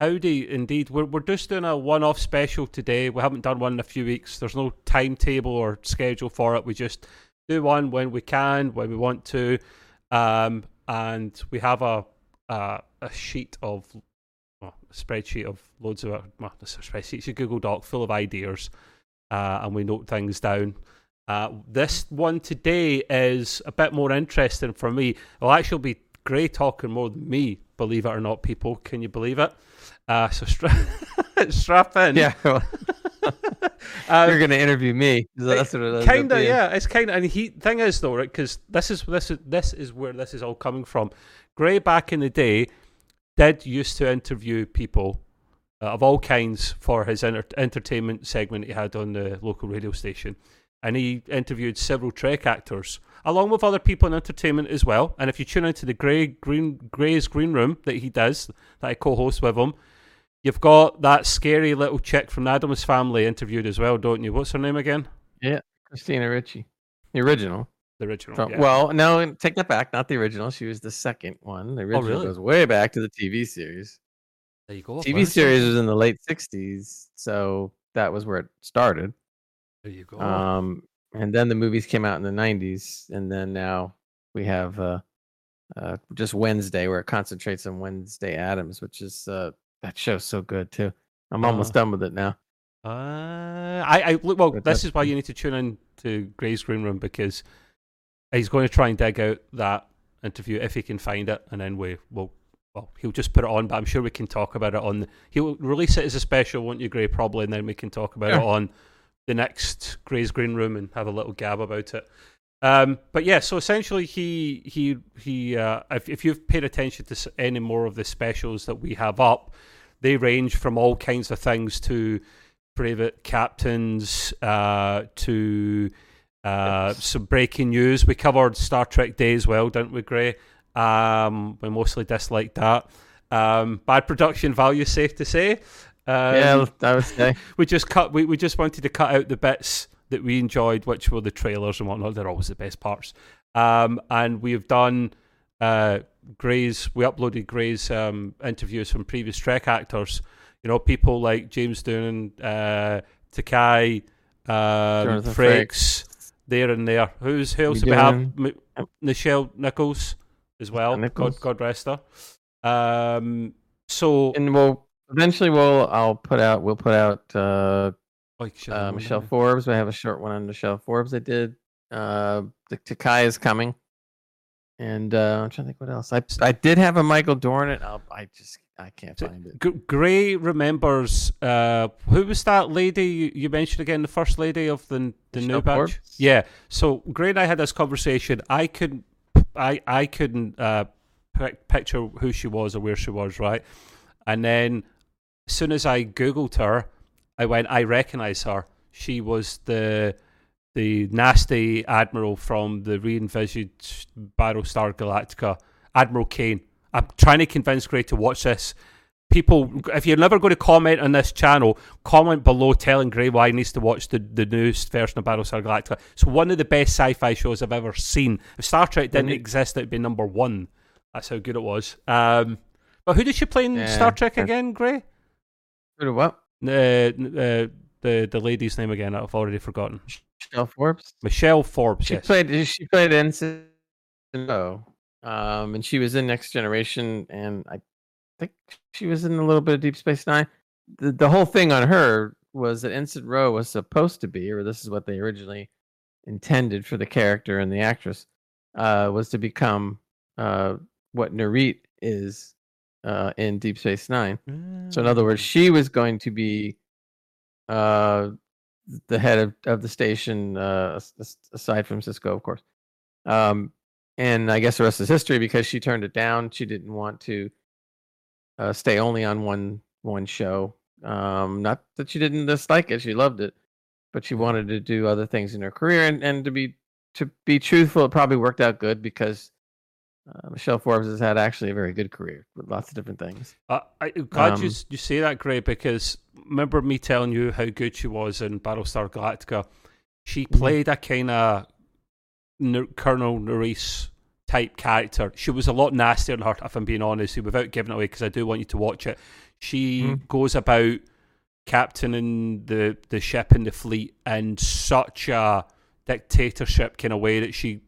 indeed. We're, we're just doing a one off special today. We haven't done one in a few weeks. There's no timetable or schedule for it. We just do one when we can, when we want to. Um, and we have a, a, a sheet of, well, a spreadsheet of loads of, well, it's a spreadsheet, it's a Google Doc full of ideas. Uh, and we note things down. Uh, this one today is a bit more interesting for me. It'll actually be Gray talking more than me, believe it or not, people. Can you believe it? Uh, so stra- strap in. Yeah. uh, You're going to interview me. That's what it is. Kind of, yeah. It's kind of. And he thing is though, right? Because this is this is this is where this is all coming from. Gray back in the day did used to interview people uh, of all kinds for his inter- entertainment segment he had on the local radio station and he interviewed several Trek actors, along with other people in entertainment as well. And if you tune into the Grey Green Gray's Green Room that he does, that I co-host with him, you've got that scary little chick from the Addams Family interviewed as well, don't you? What's her name again? Yeah, Christina Ricci, the original. The original. From, yeah. Well, no, take that back. Not the original. She was the second one. The oh, original oh, really? goes way back to the TV series. There you go. TV series was in the late '60s, so that was where it started. There you go. Um, and then the movies came out in the 90s, and then now we have uh, uh, just Wednesday, where it concentrates on Wednesday Addams, which is uh, that show's so good too. I'm almost uh, done with it now. Uh, I, I well, but this is why you need to tune in to Gray's Green Room because he's going to try and dig out that interview if he can find it, and then we will. Well, he'll just put it on, but I'm sure we can talk about it on. He'll release it as a special, won't you, Gray? Probably, and then we can talk about it on the next Gray's Green Room and have a little gab about it. Um, but yeah, so essentially, he he he. Uh, if, if you've paid attention to any more of the specials that we have up, they range from all kinds of things to private captains uh, to uh, yes. some breaking news. We covered Star Trek Day as well, didn't we, Gray? Um, we mostly disliked that. Um, bad production value, safe to say. Um, yeah, I would say we just cut. We, we just wanted to cut out the bits that we enjoyed, which were the trailers and whatnot. They're always the best parts. Um, and we've done uh, Gray's. We uploaded Gray's um, interviews from previous Trek actors. You know, people like James Doohan, uh, Takei, um, Frakes, there and there. Who's who else we have? M- Nichelle Nichols as well. Nichols. God, God rest her. Um, so and we'll Eventually, we'll I'll put out we'll put out uh, uh Michelle Forbes. We have a short one on Michelle Forbes. I did. Uh, the Takei is coming, and uh, I'm trying to think what else. I I did have a Michael Dorn. I'll, I just I can't find it. G- Gray remembers uh, who was that lady you, mentioned again? The first lady of the the Michelle new batch. Forbes? Yeah. So Gray and I had this conversation. I couldn't I I couldn't uh, picture who she was or where she was. Right, and then soon as I googled her, I went, I recognise her. She was the the nasty admiral from the re-envisaged Battlestar Galactica, Admiral Cain. I'm trying to convince Gray to watch this. People, if you're never going to comment on this channel, comment below telling Gray why he needs to watch the, the newest version of Battlestar Galactica. It's one of the best sci-fi shows I've ever seen. If Star Trek didn't mm-hmm. exist, it'd be number one. That's how good it was. Um, but who did she play in yeah. Star Trek again, Gray? Who what? Uh, uh, the the lady's name again. I've already forgotten. Michelle Forbes. Michelle Forbes. She yes. played. She played Ensign. No. Um, and she was in Next Generation, and I think she was in a little bit of Deep Space Nine. The the whole thing on her was that Ensign Ro was supposed to be, or this is what they originally intended for the character and the actress, uh, was to become uh, what Norit is uh, in Deep Space Nine. Mm. So in other words, mm. she was going to be uh, the head of, of the station, uh, aside from Sisko, of course. Um, and I guess the rest is history because she turned it down. She didn't want to uh, stay only on one one show. Um, not that she didn't dislike it; she loved it, but she wanted to do other things in her career. And, and to be to be truthful, it probably worked out good because uh, Michelle Forbes has had actually a very good career with lots of different things. Uh, I, glad um, you you say that, Gray, because remember me telling you how good she was in Battlestar Galactica. She mm-hmm. played a kind of N- Colonel Nerys type character. She was a lot nastier than her, if I'm being honest, without giving it away, because I do want you to watch it. She mm-hmm. goes about captaining the, the ship and the fleet in such a dictatorship kind of way that she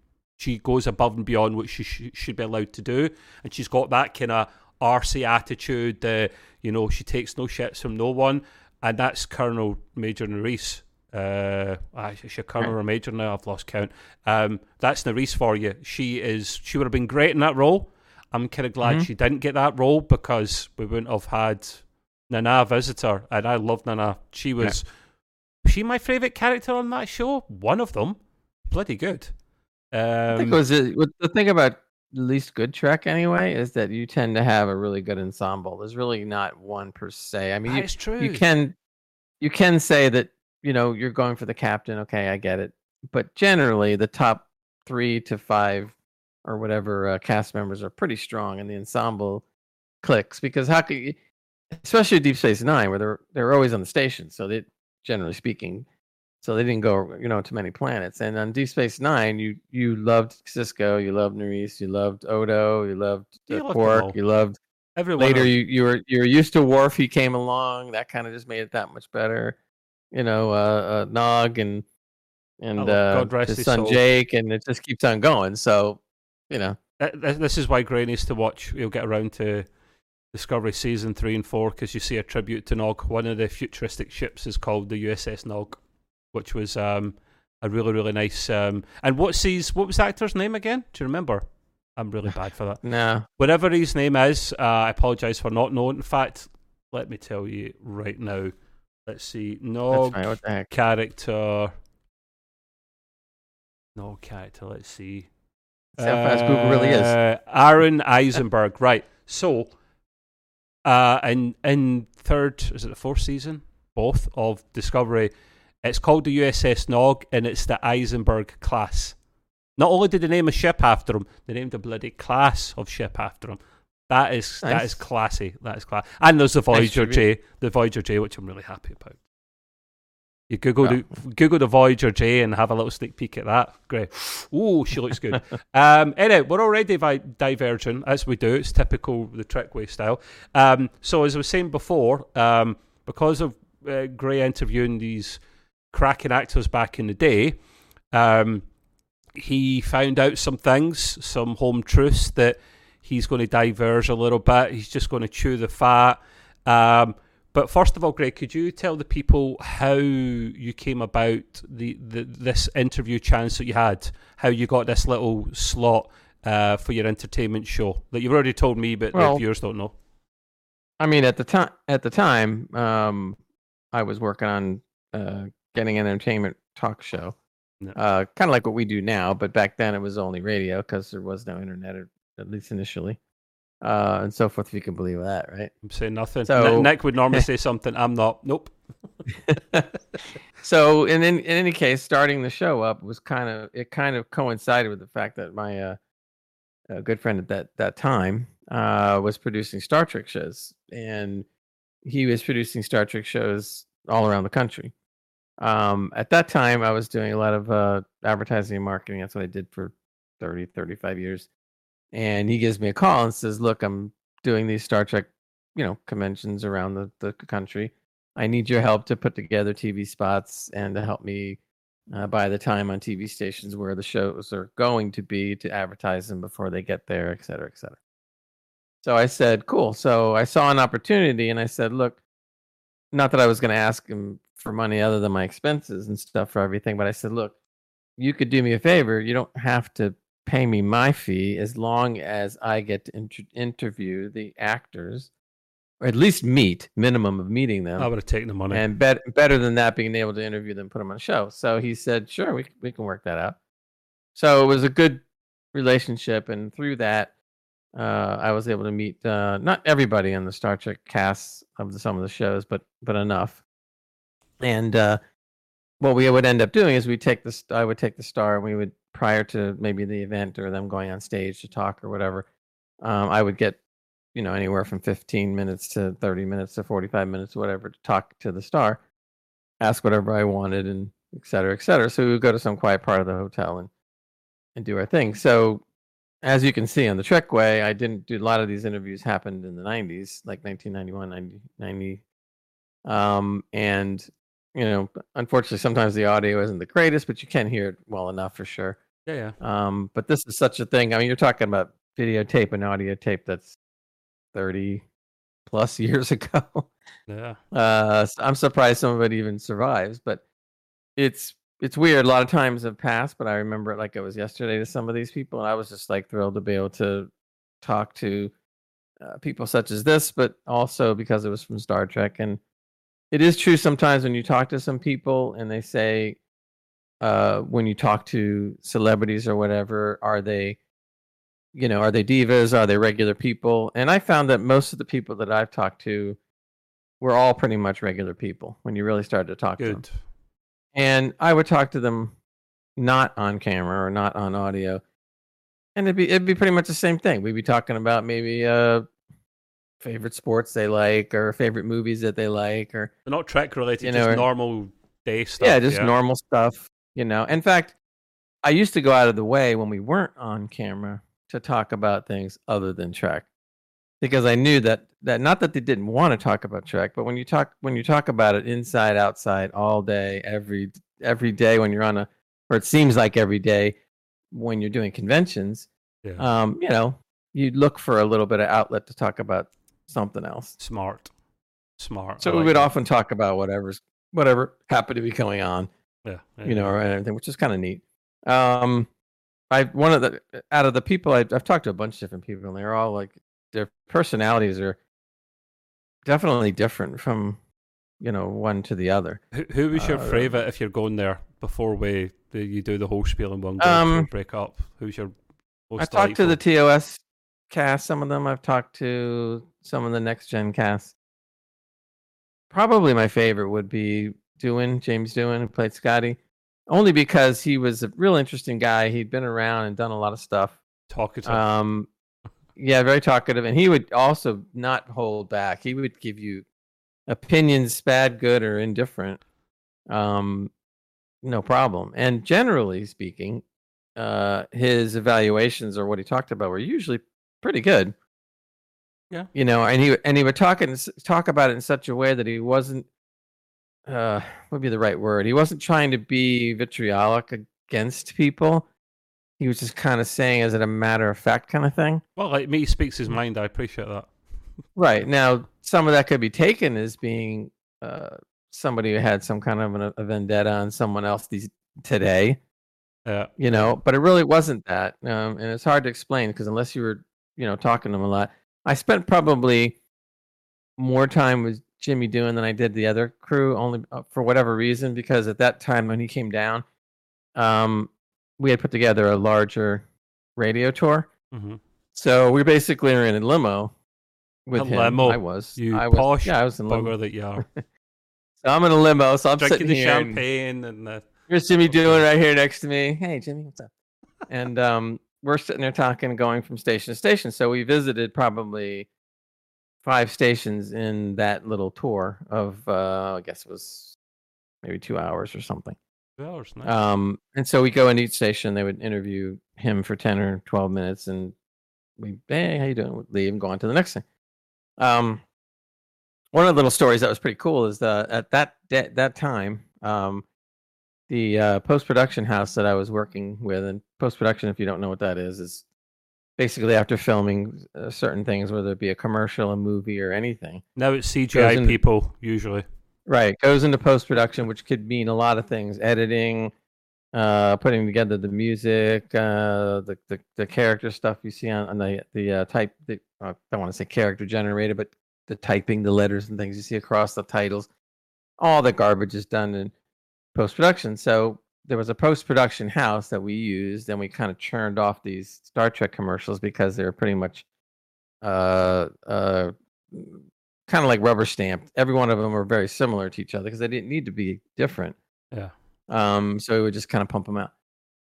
she goes above and beyond what she sh- should be allowed to do, and she's got that kind of arsey attitude. Uh, you know, she takes no shits from no one, and that's Colonel Major Nerys. Uh, is she a colonel or major now? I've lost count. Um, that's Nerys for you. She is. She would have been great in that role. I'm kind of glad mm-hmm. she didn't get that role because we wouldn't have had Nana visitor, and I love Nana. She was. Yeah. She my favorite character on that show. One of them, bloody good. Um, I think it was the thing about least good Trek anyway is that you tend to have a really good ensemble. There's really not one per se. I mean, it's true. You can you can say that you know you're going for the captain. Okay, I get it. But generally, the top three to five or whatever uh, cast members are pretty strong, and the ensemble clicks because how could you, especially Deep Space Nine, where they're they're always on the station, so they generally speaking so they didn't go, you know, to many planets. And on Deep Space Nine, you you loved Sisko, you loved Nerys, you loved Odo, you loved uh, you Quark, you loved. Everyone later, you you were you were used to Worf. He came along. That kind of just made it that much better. You know, uh, uh Nog and and oh, uh, his son soul. Jake, and it just keeps on going. So, you know, this is why Gray needs to watch. You'll get around to Discovery season three and four because you see a tribute to Nog. One of the futuristic ships is called the USS Nog which was um, a really really nice. Um, and what's his what was the actor's name again? Do you remember? I'm really bad for that. no. Whatever his name is, uh, I apologise for not knowing. In fact, let me tell you right now. Let's see. No character. No character. Let's see. How fast Google really is. Aron Eisenberg. right. So, uh, in in third, is it the fourth season? Both of Discovery it's called the USS Nog, and it's the Eisenberg class. Not only did they name a ship after him, they named a bloody class of ship after him. That is nice. that is classy. That is class. And there's the Voyager nice J, the Voyager J, which I'm really happy about. You Google the Google the Voyager J and have a little sneak peek at that. Great. Oh, she looks good. um, anyway, we're already vi- diverging as we do. It's typical the Trekway style. Um, so as I was saying before, um, because of uh, Gray interviewing these cracking actors back in the day, um, he found out some things, some home truths that he's going to diverge a little bit. He's just going to chew the fat. Um, but first of all, Gray, could you tell the people how you came about the, the this interview chance that you had? How you got this little slot uh, for your entertainment show that you've already told me, but well, the viewers don't know. I mean, at the time, at the time, um, I was working on uh, getting an entertainment talk show. No. Uh, kind of like what we do now, but back then it was only radio because there was no internet, at least initially, uh, and so forth. If you can believe that, right? I'm saying nothing. So, Nick would normally say something. I'm not. Nope. so, in, in in any case, starting the show up was kind of it. Kind of coincided with the fact that my uh, good friend at that that time uh, was producing Star Trek shows, and he was producing Star Trek shows all around the country. Um, at that time, I was doing a lot of uh, advertising and marketing. That's what I did for 30, 35 years. And he gives me a call and says, Look, I'm doing these Star Trek, you know, conventions around the, the country. I need your help to put together TV spots and to help me uh, buy the time on TV stations where the shows are going to be to advertise them before they get there, et cetera, et cetera. So I said, Cool. So I saw an opportunity and I said, Look, not that I was going to ask him for money other than my expenses and stuff for everything. But I said, look, you could do me a favor. You don't have to pay me my fee as long as I get to inter- interview the actors, or at least meet minimum of meeting them. I would have taken the money, and bet- better than that, being able to interview them, put them on a show. So he said, sure, we we can work that out. So it was a good relationship, and through that, uh, I was able to meet uh, not everybody in the Star Trek casts of the, some of the shows, but but enough. And uh, what we would end up doing is we take this. I would take the star, and we would prior to maybe the event or them going on stage to talk or whatever. Um, I would get you know anywhere from 15 minutes to 30 minutes to 45 minutes, whatever, to talk to the star, ask whatever I wanted, and et cetera, et cetera. So we would go to some quiet part of the hotel and and do our thing. So as you can see on the Trekway, I didn't do a lot of these interviews happened in the 90s, like 1991, 90, 90 um, and you know, unfortunately, sometimes the audio isn't the greatest, but you can hear it well enough for sure. Yeah, yeah. Um, but this is such a thing. I mean, you're talking about videotape and audio tape that's 30 plus years ago. Yeah. Uh, I'm surprised some of it even survives, but it's it's weird. A lot of times have passed, but I remember it like it was yesterday to some of these people, and I was just like thrilled to be able to talk to uh, people such as this, but also because it was from Star Trek. And it is true sometimes when you talk to some people and they say, uh, when you talk to celebrities or whatever, are they, you know, are they divas? Are they regular people? And I found that most of the people that I've talked to were all pretty much regular people when you really started to talk Good. to them and I would talk to them not on camera or not on audio, and it'd be it'd be pretty much the same thing. We'd be talking about maybe uh favorite sports they like or favorite movies that they like or But not Trek related, you know, just or, normal day stuff. Yeah, just yeah. normal stuff. You know, in fact, I used to go out of the way when we weren't on camera to talk about things other than Trek because I knew that that not that they didn't want to talk about Trek, but when you talk when you talk about it inside, outside, all day, every every day when you're on a or it seems like every day when you're doing conventions, yeah. um, you know, you look for a little bit of outlet to talk about something else. Smart, smart. So I we would that. often talk about whatever's whatever happened to be going on. Yeah, yeah you know, or anything, which is kind of neat. Um, I one of the out of the people I, I've talked to a bunch of different people, and they're all like their personalities are definitely different from you know one to the other. Who, who was your uh, favorite if you're going there before we the, you do the whole spiel in one go um, break up? Who's your most I talked to the TOS cast. Some of them I've talked to. Some of the next gen cast. Probably my favorite would be Doohan, James Doohan, who played Scotty. Only because he was a real interesting guy. He'd been around and done a lot of stuff. Talkative. Um, yeah, very talkative, and he would also not hold back. He would give you opinions, bad, good, or indifferent. Um, no problem. And generally speaking, uh, his evaluations or what he talked about were usually pretty good. Yeah, you know, and he and he would talk and talk about it in such a way that he wasn't. Uh, what would be the right word? He wasn't trying to be vitriolic against people he was just kind of saying as it a matter of fact kind of thing. Well, like me speaks his mind. I appreciate that. Right now, some of that could be taken as being uh, somebody who had some kind of an, a vendetta on someone else these today. Yeah, you know, but it really wasn't that, um, and it's hard to explain because unless you were, you know, talking to him a lot. I spent probably more time with Jimmy Doohan than I did the other crew, only uh, for whatever reason. Because at that time when he came down, um, we had put together a larger radio tour. Mm-hmm. So we basically were in a limo with a him. Limo. I was. You I was, posh yeah, I was in limo. that you are. so I'm in a limo. So I'm drinking the champagne and, and the. Here's Jimmy Doohan right here next to me. Hey, Jimmy, what's up? and um, we're sitting there talking, going from station to station. So we visited probably five stations in that little tour of, uh, I guess it was maybe two hours or something Two hours. Nice. Um, and so we go in each station. They would interview him for ten or twelve minutes, and we, hey, how you doing? We'd leave and go on to the next thing. Um, one of the little stories that was pretty cool is that at that de- that time, um, the uh, post production house that I was working with, and post production, if you don't know what that is, is basically after filming uh, certain things, whether it be a commercial, a movie, or anything. Now it's CGI people usually. Right. Goes into post production, which could mean a lot of things editing, uh, putting together the music, uh, the, the, the character stuff you see on, on the, the uh, type, the, I don't want to say character generated, but the typing, the letters and things you see across the titles. All the garbage is done in post production. So there was a post production house that we used, and we kind of churned off these Star Trek commercials because they were pretty much uh, uh, kind of like rubber stamped. Every one of them were very similar to each other because they didn't need to be different. Yeah. Um, so we would just kind of pump them out.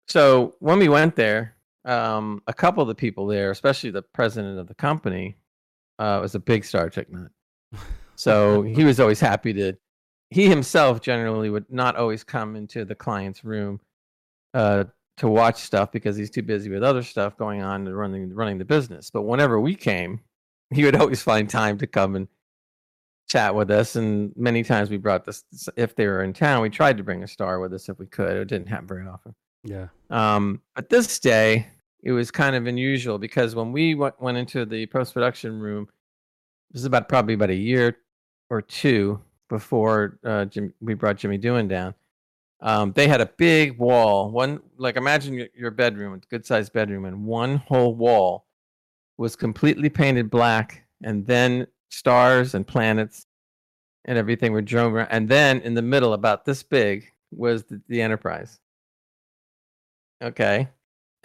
So when we went there, um, a couple of the people there, especially the president of the company, uh, was a big Star Trek nut. So he was always happy to. He himself generally would not always come into the client's room uh, to watch stuff because he's too busy with other stuff going on and running running the business. But whenever we came, he would always find time to come and chat with us. And many times we brought this if they were in town, we tried to bring a star with us if we could. It didn't happen very often. Yeah. Um, but this day, it was kind of unusual because when we went, went into the post production room, this is about probably about a year or two before uh, Jim, we brought Jimmy Doohan down. Um, they had a big wall, one like imagine your, bedroom, a good sized bedroom, and one whole wall was completely painted black, and then stars and planets and everything were drawn around. And then in the middle, about this big, was the, the Enterprise. Okay.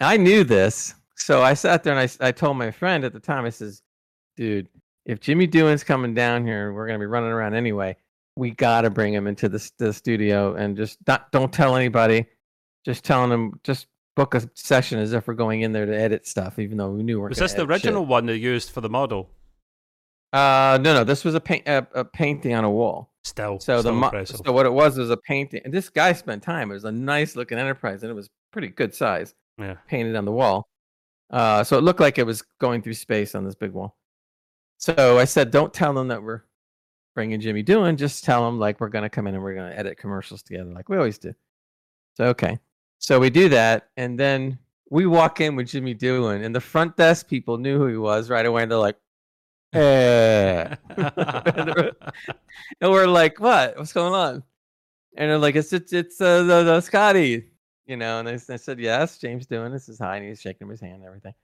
I knew this. So I sat there and I, I told my friend at the time, I says, dude, if Jimmy Doohan's coming down here, we're going to be running around anyway. We got to bring him into the, the studio and just not, don't tell anybody. Just telling him, just book a session as if we're going in there to edit stuff, even though we knew we we're. Was this the original shit. one they used for the model? Uh, no, no. This was a paint, a, a painting on a wall. Still, So still the impressive. so what it was was a painting. And this guy spent time. It was a nice looking Enterprise, and it was pretty good size, yeah. painted on the wall. Uh, so it looked like it was going through space on this big wall. So I said, don't tell them that we're bringing Jimmy Doohan. Just tell them like we're gonna come in and we're gonna edit commercials together, like we always do. So okay, so we do that, and then we walk in with Jimmy Doohan, and the front desk people knew who he was right away, and they're like, "Eh." and we're like, "What? What's going on?" And they're like, "It's it's, it's uh, the, the Scotty," you know. And they, they said, "Yes, James Doohan this is hi," and he's shaking his hand and everything.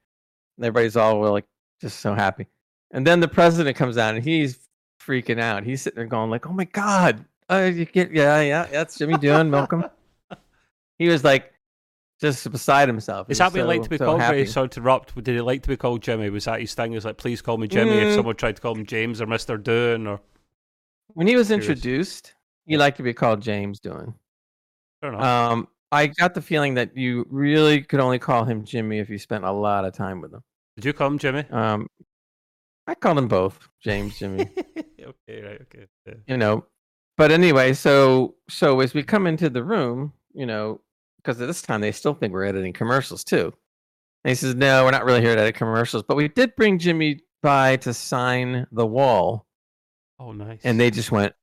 And everybody's all like just so happy. And then the president comes out, and he's freaking out. He's sitting there going, "Like, oh my god, uh, you get yeah, yeah, that's Jimmy Doohan Malcolm." He was like just beside himself. Is that what he so- liked to be so called? happy. Sorry to interrupt. Did he like to be called Jimmy? Was that his thing? He was like, please call me Jimmy. If Mm. someone tried to call him James or Mister Doohan or When he was introduced, he liked to be called James Doohan. I don't know. Um, I got the feeling that you really could only call him Jimmy if you spent a lot of time with him. Did you call him Jimmy? Um, I called them both James, Jimmy. okay, right, okay. Yeah. you know, but anyway, so so as we come into the room, you know, because at this time they still think we're editing commercials too. And he says, "No, we're not really here to edit commercials, but we did bring Jimmy by to sign the wall." Oh, nice. And they just went,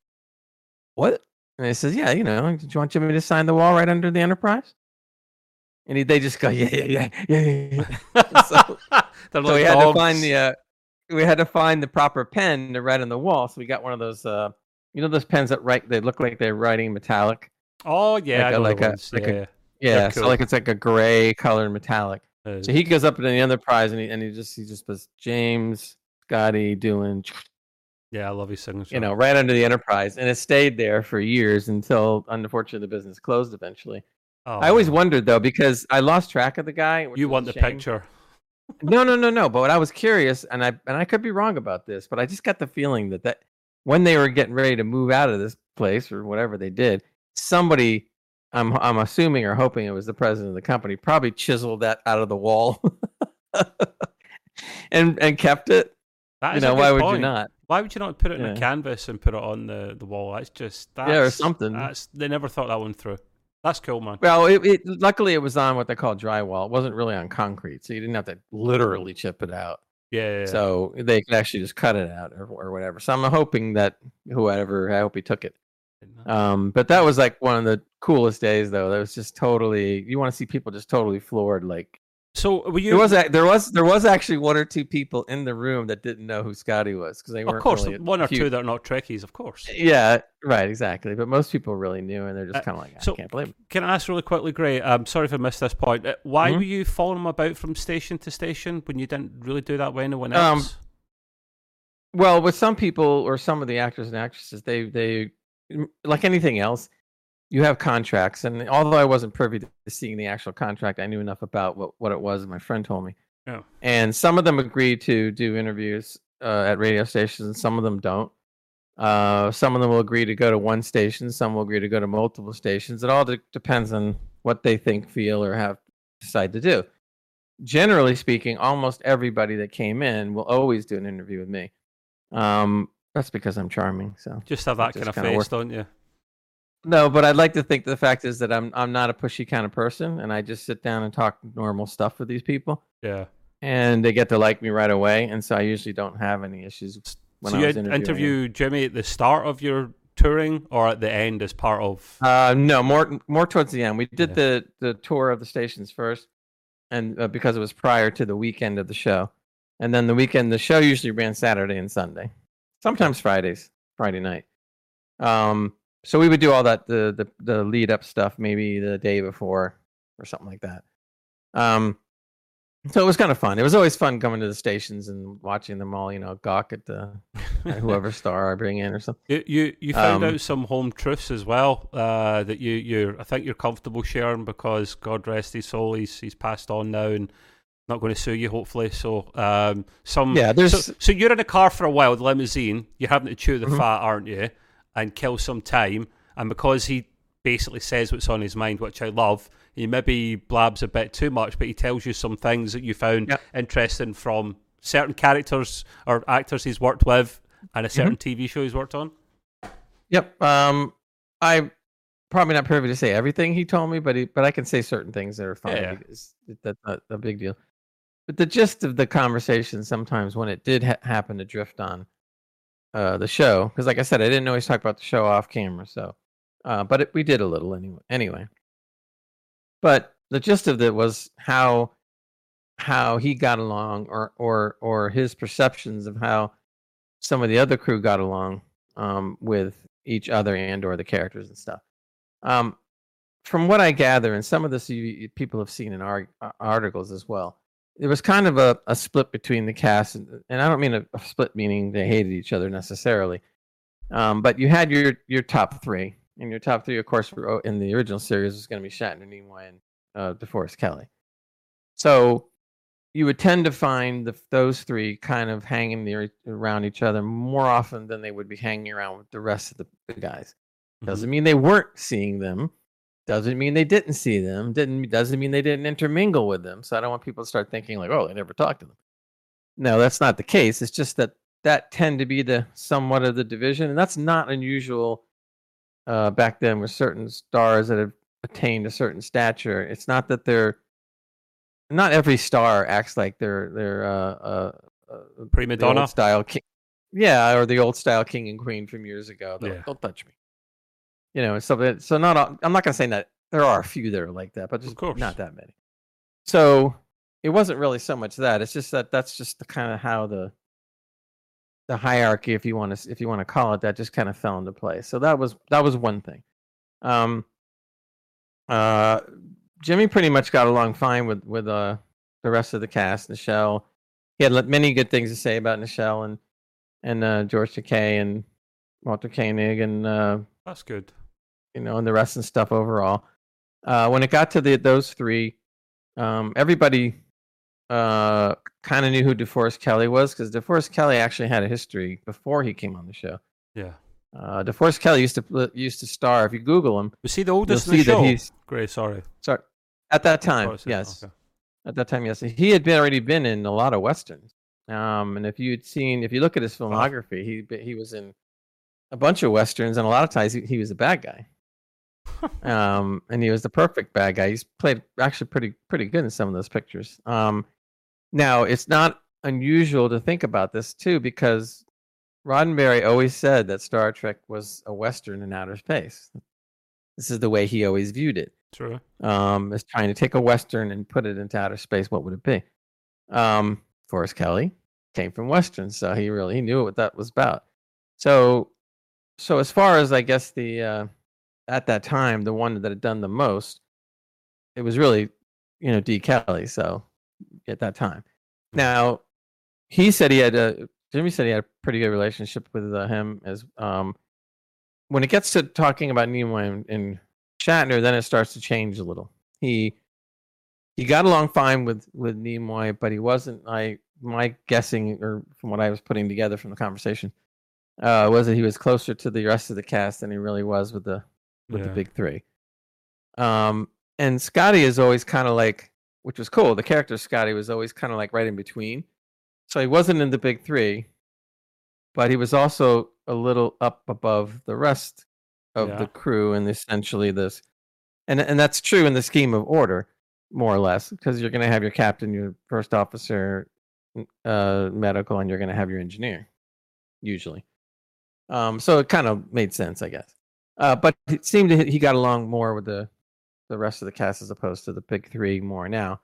"What?" And he says, "Yeah, you know, did you want Jimmy to sign the wall right under the Enterprise?" And he, they just go, "Yeah, yeah, yeah, yeah, yeah." yeah." so, They're so we like had to find the uh, we had to find the proper pen to write on the wall. So we got one of those, uh, you know, those pens that write. They look like they're writing metallic. Oh yeah, like a- like a- like a- yeah. Yeah, They're so like it's like a gray colored metallic. Uh, So he goes up to the Enterprise and he and he just he just puts James Scotty Doohan yeah, I love his signature. you know right under the Enterprise, and it stayed there for years until unfortunately the business closed eventually. Oh, I always man. wondered though because I lost track of the guy. you want the shame. picture. No, no, no, no. But what I was curious, and I and I could be wrong about this, but I just got the feeling that that when they were getting ready to move out of this place or whatever they did, somebody, I'm I'm assuming or hoping it was the president of the company, probably chiseled that out of the wall, and and kept it. That You know, why would you not? Why would you not put it in a canvas and put it on the, the wall? That's just that's, Yeah, or something. That's they never thought that one through. That's cool, man. Well, it, it luckily it was on what they call drywall. It wasn't really on concrete, so you didn't have to literally chip it out. Yeah, yeah, yeah. So they could actually just cut it out or, or whatever. So I'm hoping that whoever, I hope he took it. Um, but that was like one of the coolest days, though. That was just totally. You want to see people just totally floored. Like so were you? there was, a, there was, there was actually one or two people in the room that didn't know who Scotty was because they weren't. of course, really one or huge- two that are not Trekkies, of course. Yeah, right, exactly. But most people really knew, and they're just Uh, kind of like, I so- can't believe it. Can I ask really quickly, Gray? I'm sorry if I missed this point. Uh, Why Mhm. were you following him about from station to station when you didn't really do that with anyone Um, else? Well, with some people or some of the actors and actresses, they they like anything else, you have contracts. And although I wasn't privy to seeing the actual contract, I knew enough about what, what it was. My friend told me. Yeah. And some of them agree to do interviews uh, at radio stations, and some of them don't. Uh, some of them will agree to go to one station. Some will agree to go to multiple stations. It all de- depends on what they think, feel, or have decide to do. Generally speaking, almost everybody that came in will always do an interview with me. Um, that's because I'm charming. So just have that kind of face, work. don't you? No, but I'd like to think the fact is that I'm I'm not a pushy kind of person, and I just sit down and talk normal stuff with these people. Yeah, and they get to like me right away, and so I usually don't have any issues. When so I you interview Jimmy at the start of your touring, or at the end as part of? Uh, no, more more towards the end. We did yeah. the the tour of the stations first, and uh, because it was prior to the weekend of the show, and then the weekend the show usually ran Saturday and Sunday, sometimes Fridays, Friday night. Um, so we would do all that the the, the lead up stuff maybe the day before or something like that. Um, so it was kind of fun. It was always fun coming to the stations and watching them all, you know, gawk at the whoever star I bring in or something. You you, you found um, out some home truths as well uh, that you you I think you're comfortable sharing because God rest his soul, he's he's passed on now and not going to sue you hopefully. So um, some yeah, there's so, so, you're in a car for a while, the limousine. You're having to chew the mm-hmm. fat, aren't you? And kill some time. And because he basically says what's on his mind, which I love, he maybe blabs a bit too much, but he tells you some things that you found yep. interesting from certain characters or actors he's worked with and a mm-hmm. certain mm-hmm. TV show he's worked on. Yep. Um, I probably not privy to say everything he told me, but he, but I can say certain things that are fine. Yeah. That's not a big deal. But the gist of the conversation sometimes when it did ha- happen to drift on uh, the show because, like I said, I didn't always talk about the show off camera. So, uh, but it, we did a little anyway. Anyway, but the gist of it was how how he got along, or or or his perceptions of how some of the other crew got along um, with each other and or the characters and stuff. Um, from what I gather, and some of this you, people have seen in our, articles as well, it was kind of a, a split between the cast, and, and I don't mean a, a, split meaning they hated each other necessarily, um, but you had your your top three, and your top three, of course, oh, in the original series was going to be Shatner, Nimoy, and uh, DeForest Kelley. So you would tend to find the, those three kind of hanging near, around each other more often than they would be hanging around with the rest of the, the guys. Doesn't mm-hmm. mean they weren't seeing them, doesn't mean they didn't see them. Didn't doesn't mean they didn't intermingle with them. So I don't want people to start thinking like, oh, they never talked to them. No, that's not the case. It's just that that tend to be the somewhat of the division, and that's not unusual uh, back then with certain stars that have attained a certain stature. It's not that they're not every star acts like they're they're uh, uh, uh prima donna style king. Yeah, or the old style king and queen from years ago. Yeah. Like, Don't touch me you know, and so so not all, I'm not going to say that there are a few that are like that, but just not that many. So it wasn't really so much that it's just that that's just the kind of how the the hierarchy, if you want to if you want to call it that, just kind of fell into place. So that was that was one thing. Um, uh, Jimmy pretty much got along fine with with uh the rest of the cast. Nichelle, he had many good things to say about Nichelle and and uh, George Takei and Walter Koenig and uh, that's good you know, and the rest and stuff overall. Uh, when it got to the those three, um, everybody uh, kind of knew who DeForest Kelley was because DeForest Kelley actually had a history before he came on the show. Yeah. Uh, DeForest Kelley used to used to star. If you Google him, you see the oldest you'll see That he's, Great, sorry. Sorry. At that time, yes. Okay. At that time, yes. He had been already been in a lot of westerns. Um, and if you'd seen, if you look at his filmography, he he was in a bunch of westerns, and a lot of times he, he was a bad guy um, and he was the perfect bad guy. He's played actually pretty pretty good in some of those pictures. Um, now it's not unusual to think about this too, because Roddenberry always said that Star Trek was a western in outer space. This is the way he always viewed it. True. Um, is trying to take a western and put it into outer space. What would it be? Um, Forrest Kelley came from westerns, so he really he knew what that was about. So, so as far as I guess the uh, at that time, the one that had done the most, it was really, you know, D. Kelley. So at that time. Now, he said he had a, Jimmy said he had a pretty good relationship with uh, him as, um, when it gets to talking about Nimoy and, and Shatner, then it starts to change a little. He, he got along fine with with Nimoy, but he wasn't. I my guessing, or from what I was putting together from the conversation, uh, was that he was closer to the rest of the cast than he really was with the with yeah. the big three. Um, and Scotty is always kind of like, which was cool. The character Scotty was always kind of like right in between. So he wasn't in the big three, but he was also a little up above the rest of yeah. the crew and essentially this and and that's true in the scheme of order more or less because you're going to have your captain your first officer uh, medical and you're going to have your engineer usually um, so it kind of made sense i guess uh, but it seemed he got along more with the the rest of the cast as opposed to the big three more now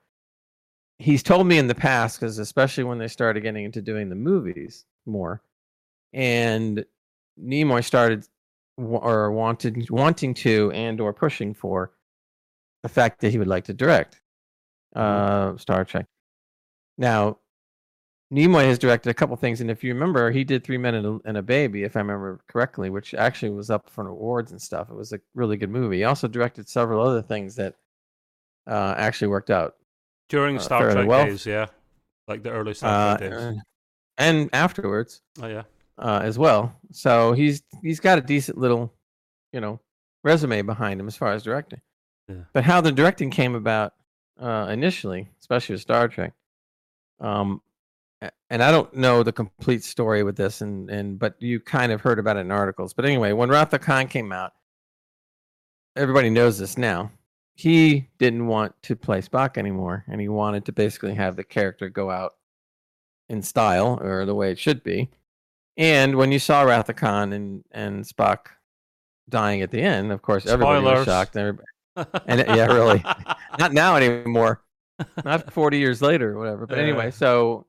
he's told me in the past because especially when they started getting into doing the movies more and nimoy started or wanted wanting to and or pushing for the fact that he would like to direct mm-hmm. uh, Star Trek. Now, Nimoy has directed a couple things, and if you remember, he did Three Men and a, and a, Baby, if I remember correctly, which actually was up for awards and stuff. It was a really good movie. He also directed several other things that uh, actually worked out during uh, Star Trek well. days, yeah, like the early Star Trek uh, days, and afterwards. Oh yeah, uh, as well. So he's he's got a decent little, you know, resume behind him as far as directing. Yeah. But how the directing came about uh, initially, especially with Star Trek, um, and I don't know the complete story with this, and and but you kind of heard about it in articles. But anyway, when Wrath of Khan came out, everybody knows this now. He didn't want to play Spock anymore, and he wanted to basically have the character go out in style or the way it should be. And when you saw Wrath of Khan and and Spock dying at the end, of course, everybody Spoilers. was shocked. And, and yeah, really, not now anymore. Not forty years later or whatever. But anyway, so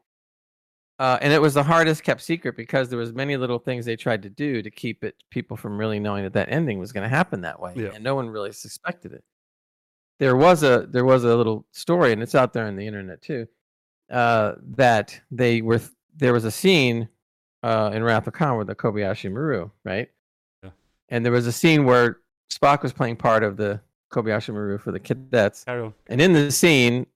uh, and it was the hardest kept secret because there was many little things they tried to do to keep it people from really knowing that that ending was going to happen that way, yeah. and no one really suspected it. There was a there was a little story, and it's out there on the internet too, uh, that they were there was a scene uh, in Wrath of Khan with the Kobayashi Maru, right? Yeah. And there was a scene where Spock was playing part of the Kobayashi Maru for the cadets. And in the scene,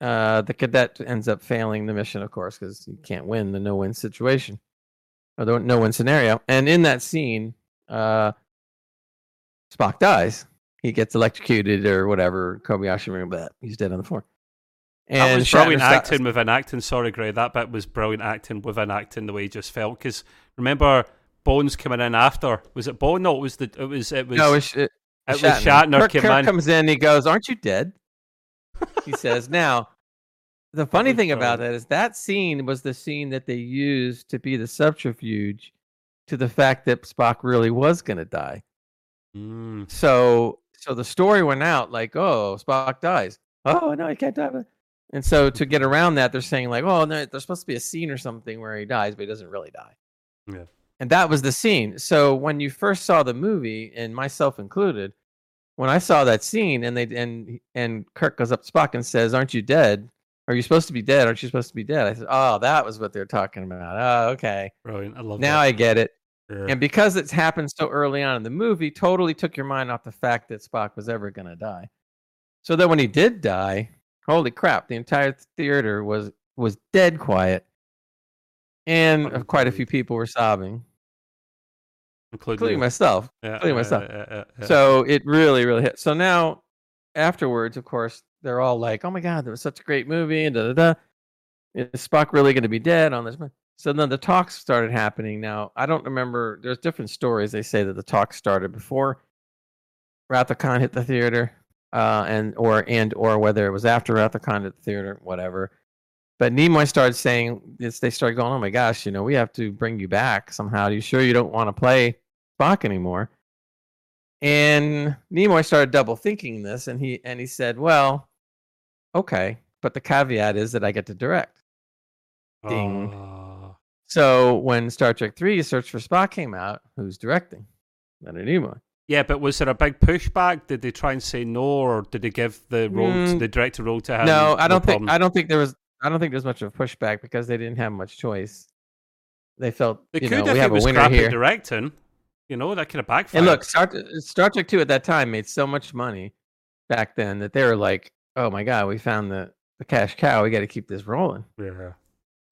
uh, the cadet ends up failing the mission, of course, because you can't win the no-win situation or the no-win scenario. And in that scene, uh, Spock dies. He gets electrocuted or whatever. Kobayashi but he's dead on the floor. And that was brilliant acting within acting. Sorry, Gray, that bit was brilliant acting within acting. The way he just felt because remember Bones coming in after. Was it Bone? No, it was the. It was. It was. No, it was, it, it Shatner. was Shatner. Kirk, Kirk in. comes in. He goes, "Aren't you dead?" He says. Now, the funny thing about that is that scene was the scene that they used to be the subterfuge to the fact that Spock really was going to die. Mm. So, so the story went out like, "Oh, Spock dies." Oh no, he can't die. And so to get around that, they're saying like, "Oh, no, there's supposed to be a scene or something where he dies, but he doesn't really die." Yeah. And that was the scene. So when you first saw the movie, and myself included, when I saw that scene, and they and and Kirk goes up to Spock and says, "Aren't you dead? Are you supposed to be dead? Aren't you supposed to be dead?" I said, "Oh, that was what they're talking about. Oh, okay. Brilliant. I love. Now that. I get it." Yeah. And because it's happened so early on in the movie, totally took your mind off the fact that Spock was ever going to die. So that when he did die, Holy crap! The entire theater was was dead quiet, and uh, quite a few people were sobbing, including, including myself, yeah, including myself. Yeah, yeah, so it really, really hit. So now, afterwards, of course, they're all like, "Oh my god, that was such a great movie!" And da da da. Is Spock really going to be dead on this? So then the talks started happening. Now I don't remember. There's different stories. They say that the talks started before Wrath of Khan hit the theater, uh, and or and or whether it was after Wrath of Khan at the theater, whatever. But Nimoy started saying. They started going, "Oh my gosh, you know, we have to bring you back somehow. Are you sure you don't want to play Spock anymore?" And Nimoy started double thinking this, and he and he said, "Well, okay, but the caveat is that I get to direct." Ding. So when Star Trek Three: Search for Spock came out, who's directing? Leonard Nimoy. Yeah, but was there a big pushback? Did they try and say no, or did they give the role, mm, to, the director role to him? No, I don't think. I don't think there was. I don't think there's much of a pushback because they didn't have much choice. They felt they you could know, we have a winner here. Directing, you know, that could have backfired. And look, Star, Star Trek Two at that time made so much money back then that they were like, "Oh my god, we found the the cash cow. We got to keep this rolling." Yeah.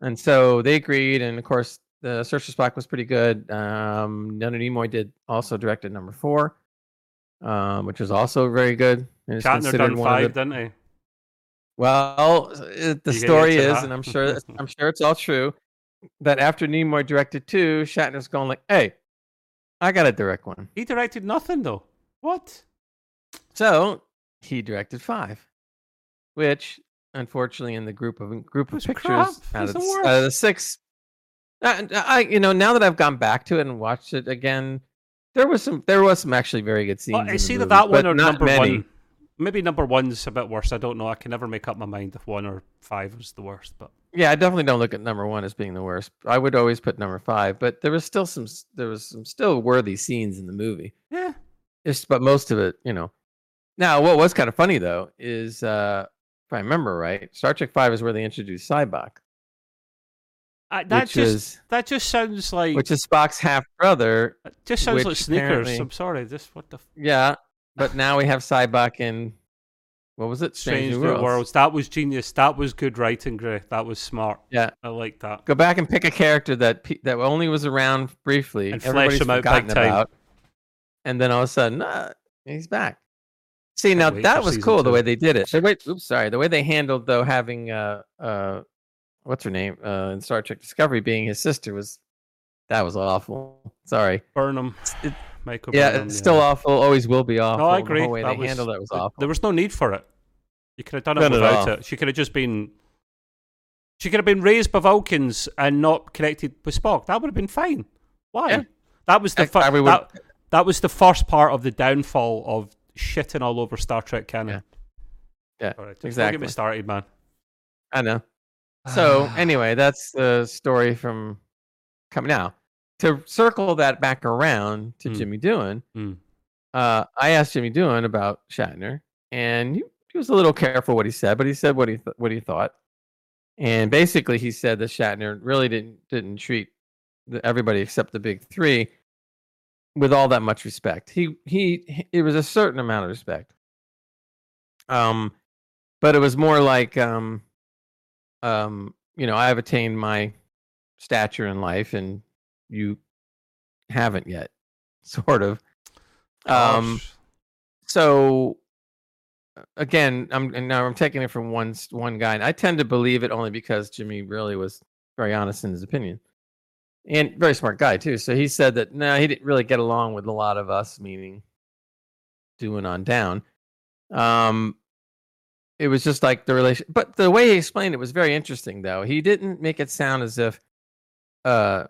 And so they agreed, and of course, the Search for Spock was pretty good. Um, Leonard Nimoy did also directed number four, um, which was also very good. And Shatner done five, the... didn't he? Well, it, the story is, and I'm sure I'm sure it's all true, that after Nimoy directed two, Shatner's going like, "Hey, I got to direct one." He directed nothing though. What? So he directed five, which unfortunately in the group of group of pictures out of, the, out of, the, six. I, I, you know now that I've gone back to it and watched it again, there was some there was some actually very good scenes. Well, I see that that one or number many. one. Maybe number one's a bit worse. I don't know. I can never make up my mind if one or five is the worst. But yeah, I definitely don't look at number one as being the worst. I would always put number five, but there was still some there was some still worthy scenes in the movie. Yeah, it's but most of it, you know. Now, what was kind of funny though is uh if I remember right, Star Trek Five is where they introduced Sybok. Uh, that just is, that just sounds like which is Spock's half brother. Just sounds like sneakers. I'm sorry, just what the f- yeah. But now we have Sybok in what was it? Strange, Strange New Worlds. Worlds. That was genius. That was good writing, Gray. That was smart. Yeah, I like that. Go back and pick a character that that only was around briefly, and flesh him out big time. About, and then all of a sudden, uh, he's back. See now that was cool two. the way they did it. Wait, oops, sorry. The way they handled though having uh uh what's her name uh in Star Trek Discovery being his sister was that was awful. Sorry, Burnham. It, Michael yeah, Burnham, it's yeah. still awful. Always will be awful. No, I agree. The way that they was, handled it was awful. There was no need for it. You could have done it without it. She could have just been. She could have been raised by Vulcans and not connected with Spock. That would have been fine. Why? Yeah. That was the fir- that, that was the first part of the downfall of shitting all over Star Trek canon. Yeah, yeah right, exactly. Don't get me started, man. I know. So anyway, that's the story from coming out. To circle that back around to mm. Jimmy Doohan, mm. uh, I asked Jimmy Doohan about Shatner, and he, he, was a little careful what he said, but he said what he th- what he thought, and basically he said that Shatner really didn't didn't treat the, everybody except the big three with all that much respect. He he it was a certain amount of respect. Um but it was more like um um you know, I have attained my stature in life and you haven't yet sort of. Um so again, I'm and now I'm taking it from one one guy. And I tend to believe it only because Jimmy really was very honest in his opinion and very smart guy too. So he said that no, nah, he didn't really get along with a lot of us, meaning doing on down. Um, it was just like the relation, but the way he explained it was very interesting. Though he didn't make it sound as if uh,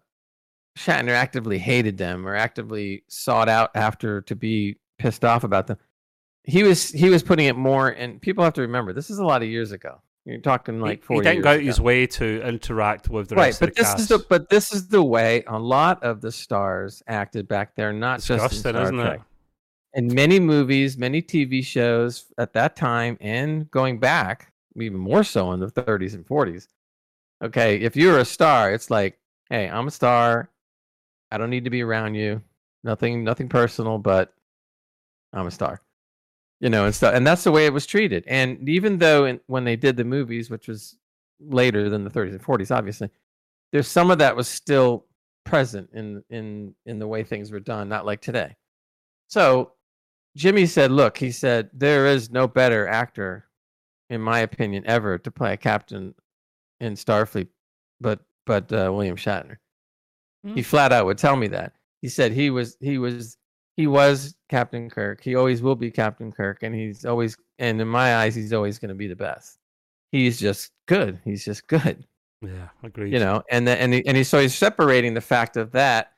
Shatner actively hated them or actively sought out after to be pissed off about them. He was he was putting it more, and people have to remember this is a lot of years ago. You're talking like four. He, didn't go out his way to interact with the right, rest but of the this cast. is the but this is the way a lot of the stars acted back there, not just in Star Trek. In many movies, many TV shows at that time, and going back even more so in the 30s and 40s. Okay, if you're a star, it's like, hey, I'm a star. I don't need to be around you. Nothing, nothing personal, but I'm a star you know, and stuff. And that's the way it was treated. And even though in, when they did the movies, which was later than the 30s and 40s, obviously, there's some of that was still present in in in the way things were done, not like today. So Jimmy said, "Look," he said, "there is no better actor, in my opinion, ever to play a captain in Starfleet, but but uh, William Shatner." Mm-hmm. He flat out would tell me that. He said he was he was he was Captain Kirk. He always will be Captain Kirk, and he's always, and in my eyes, he's always going to be the best. He's just good. He's just good. Yeah, agreed. You know, and the, and he, and he, so he's separating the fact of that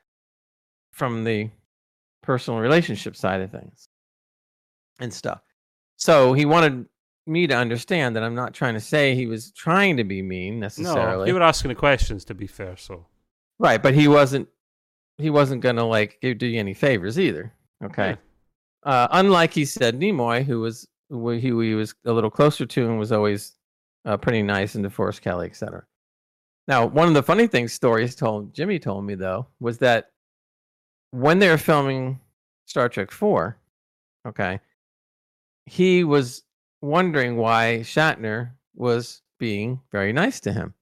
from the personal relationship side of things and stuff. So he wanted me to understand that I'm not trying to say he was trying to be mean necessarily. No, you were asking the questions to be fair, so right, but he wasn't he wasn't gonna like do you any favors either. Okay. Yeah. Uh, unlike he said Nimoy, who was who he, he was a little closer to and was always uh, pretty nice and DeForest Kelley, etc. Now, one of the funny things stories told Jimmy told me though was that when they were filming Star Trek Four, okay, he was wondering why Shatner was being very nice to him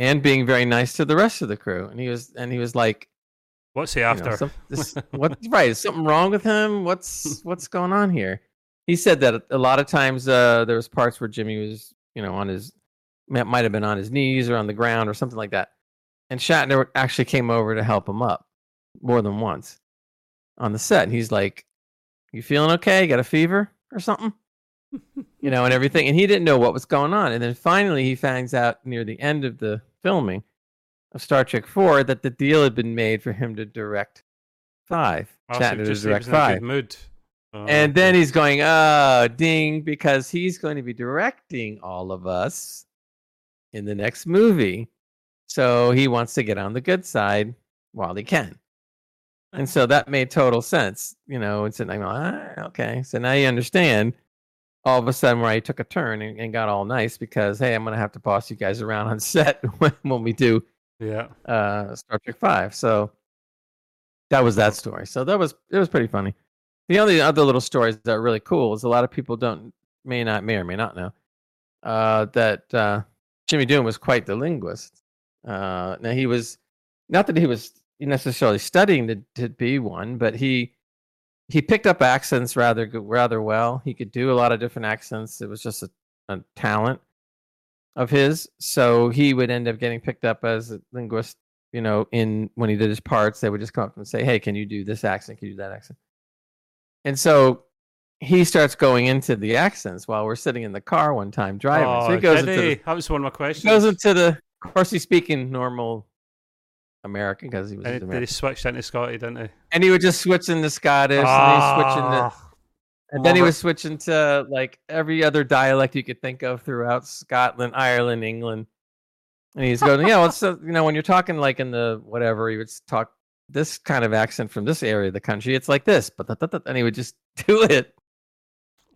and being very nice to the rest of the crew. And he was and he was like, "What's he after? You know, some, this, what? Right? Is something wrong with him? What's what's going on here?" He said that a lot of times uh, there was parts where Jimmy was, you know, on his might have been on his knees or on the ground or something like that, and Shatner actually came over to help him up more than once on the set. And he's like, "You feeling okay? Got a fever or something?" you know, and everything. And he didn't know what was going on. And then finally, he finds out near the end of the filming of Star Trek Four that the deal had been made for him to direct five. Oh, Shatner to direct five. Mood. Oh, and then he's going, oh, ding, because he's going to be directing all of us in the next movie. So he wants to get on the good side while he can. And so that made total sense, you know. I'm like, ah, okay. So now you understand all of a sudden where I took a turn and, and, got all nice because hey, I'm gonna have to boss you guys around on set when, when we do yeah uh, Star Trek Five. So that was that story. So that was it was pretty funny. The only other little stories that are really cool is a lot of people don't may not may or may not know uh, that uh, Jimmy Doohan was quite the linguist. Uh, now he was not that he was necessarily studying to, to be one, but he he picked up accents rather rather well. He could do a lot of different accents. It was just a, a talent of his. So he would end up getting picked up as a linguist. You know, in when he did his parts, they would just come up and say, "Hey, can you do this accent? Can you do that accent?" And so he starts going into the accents while we're sitting in the car one time driving. Oh, so he goes into the, that was one of my questions. Goes into the, of course, he's speaking normal American because he was. And did he switch into Scotty, didn't he? And he would just switch into Scottish, oh, and into, ah, and then he was switching to like every other dialect you could think of throughout Scotland, Ireland, England. And he's going, yeah, well, so you know, when you're talking like in the whatever, he would talk this kind of accent from this area of the country. It's like this, but and he would just do it.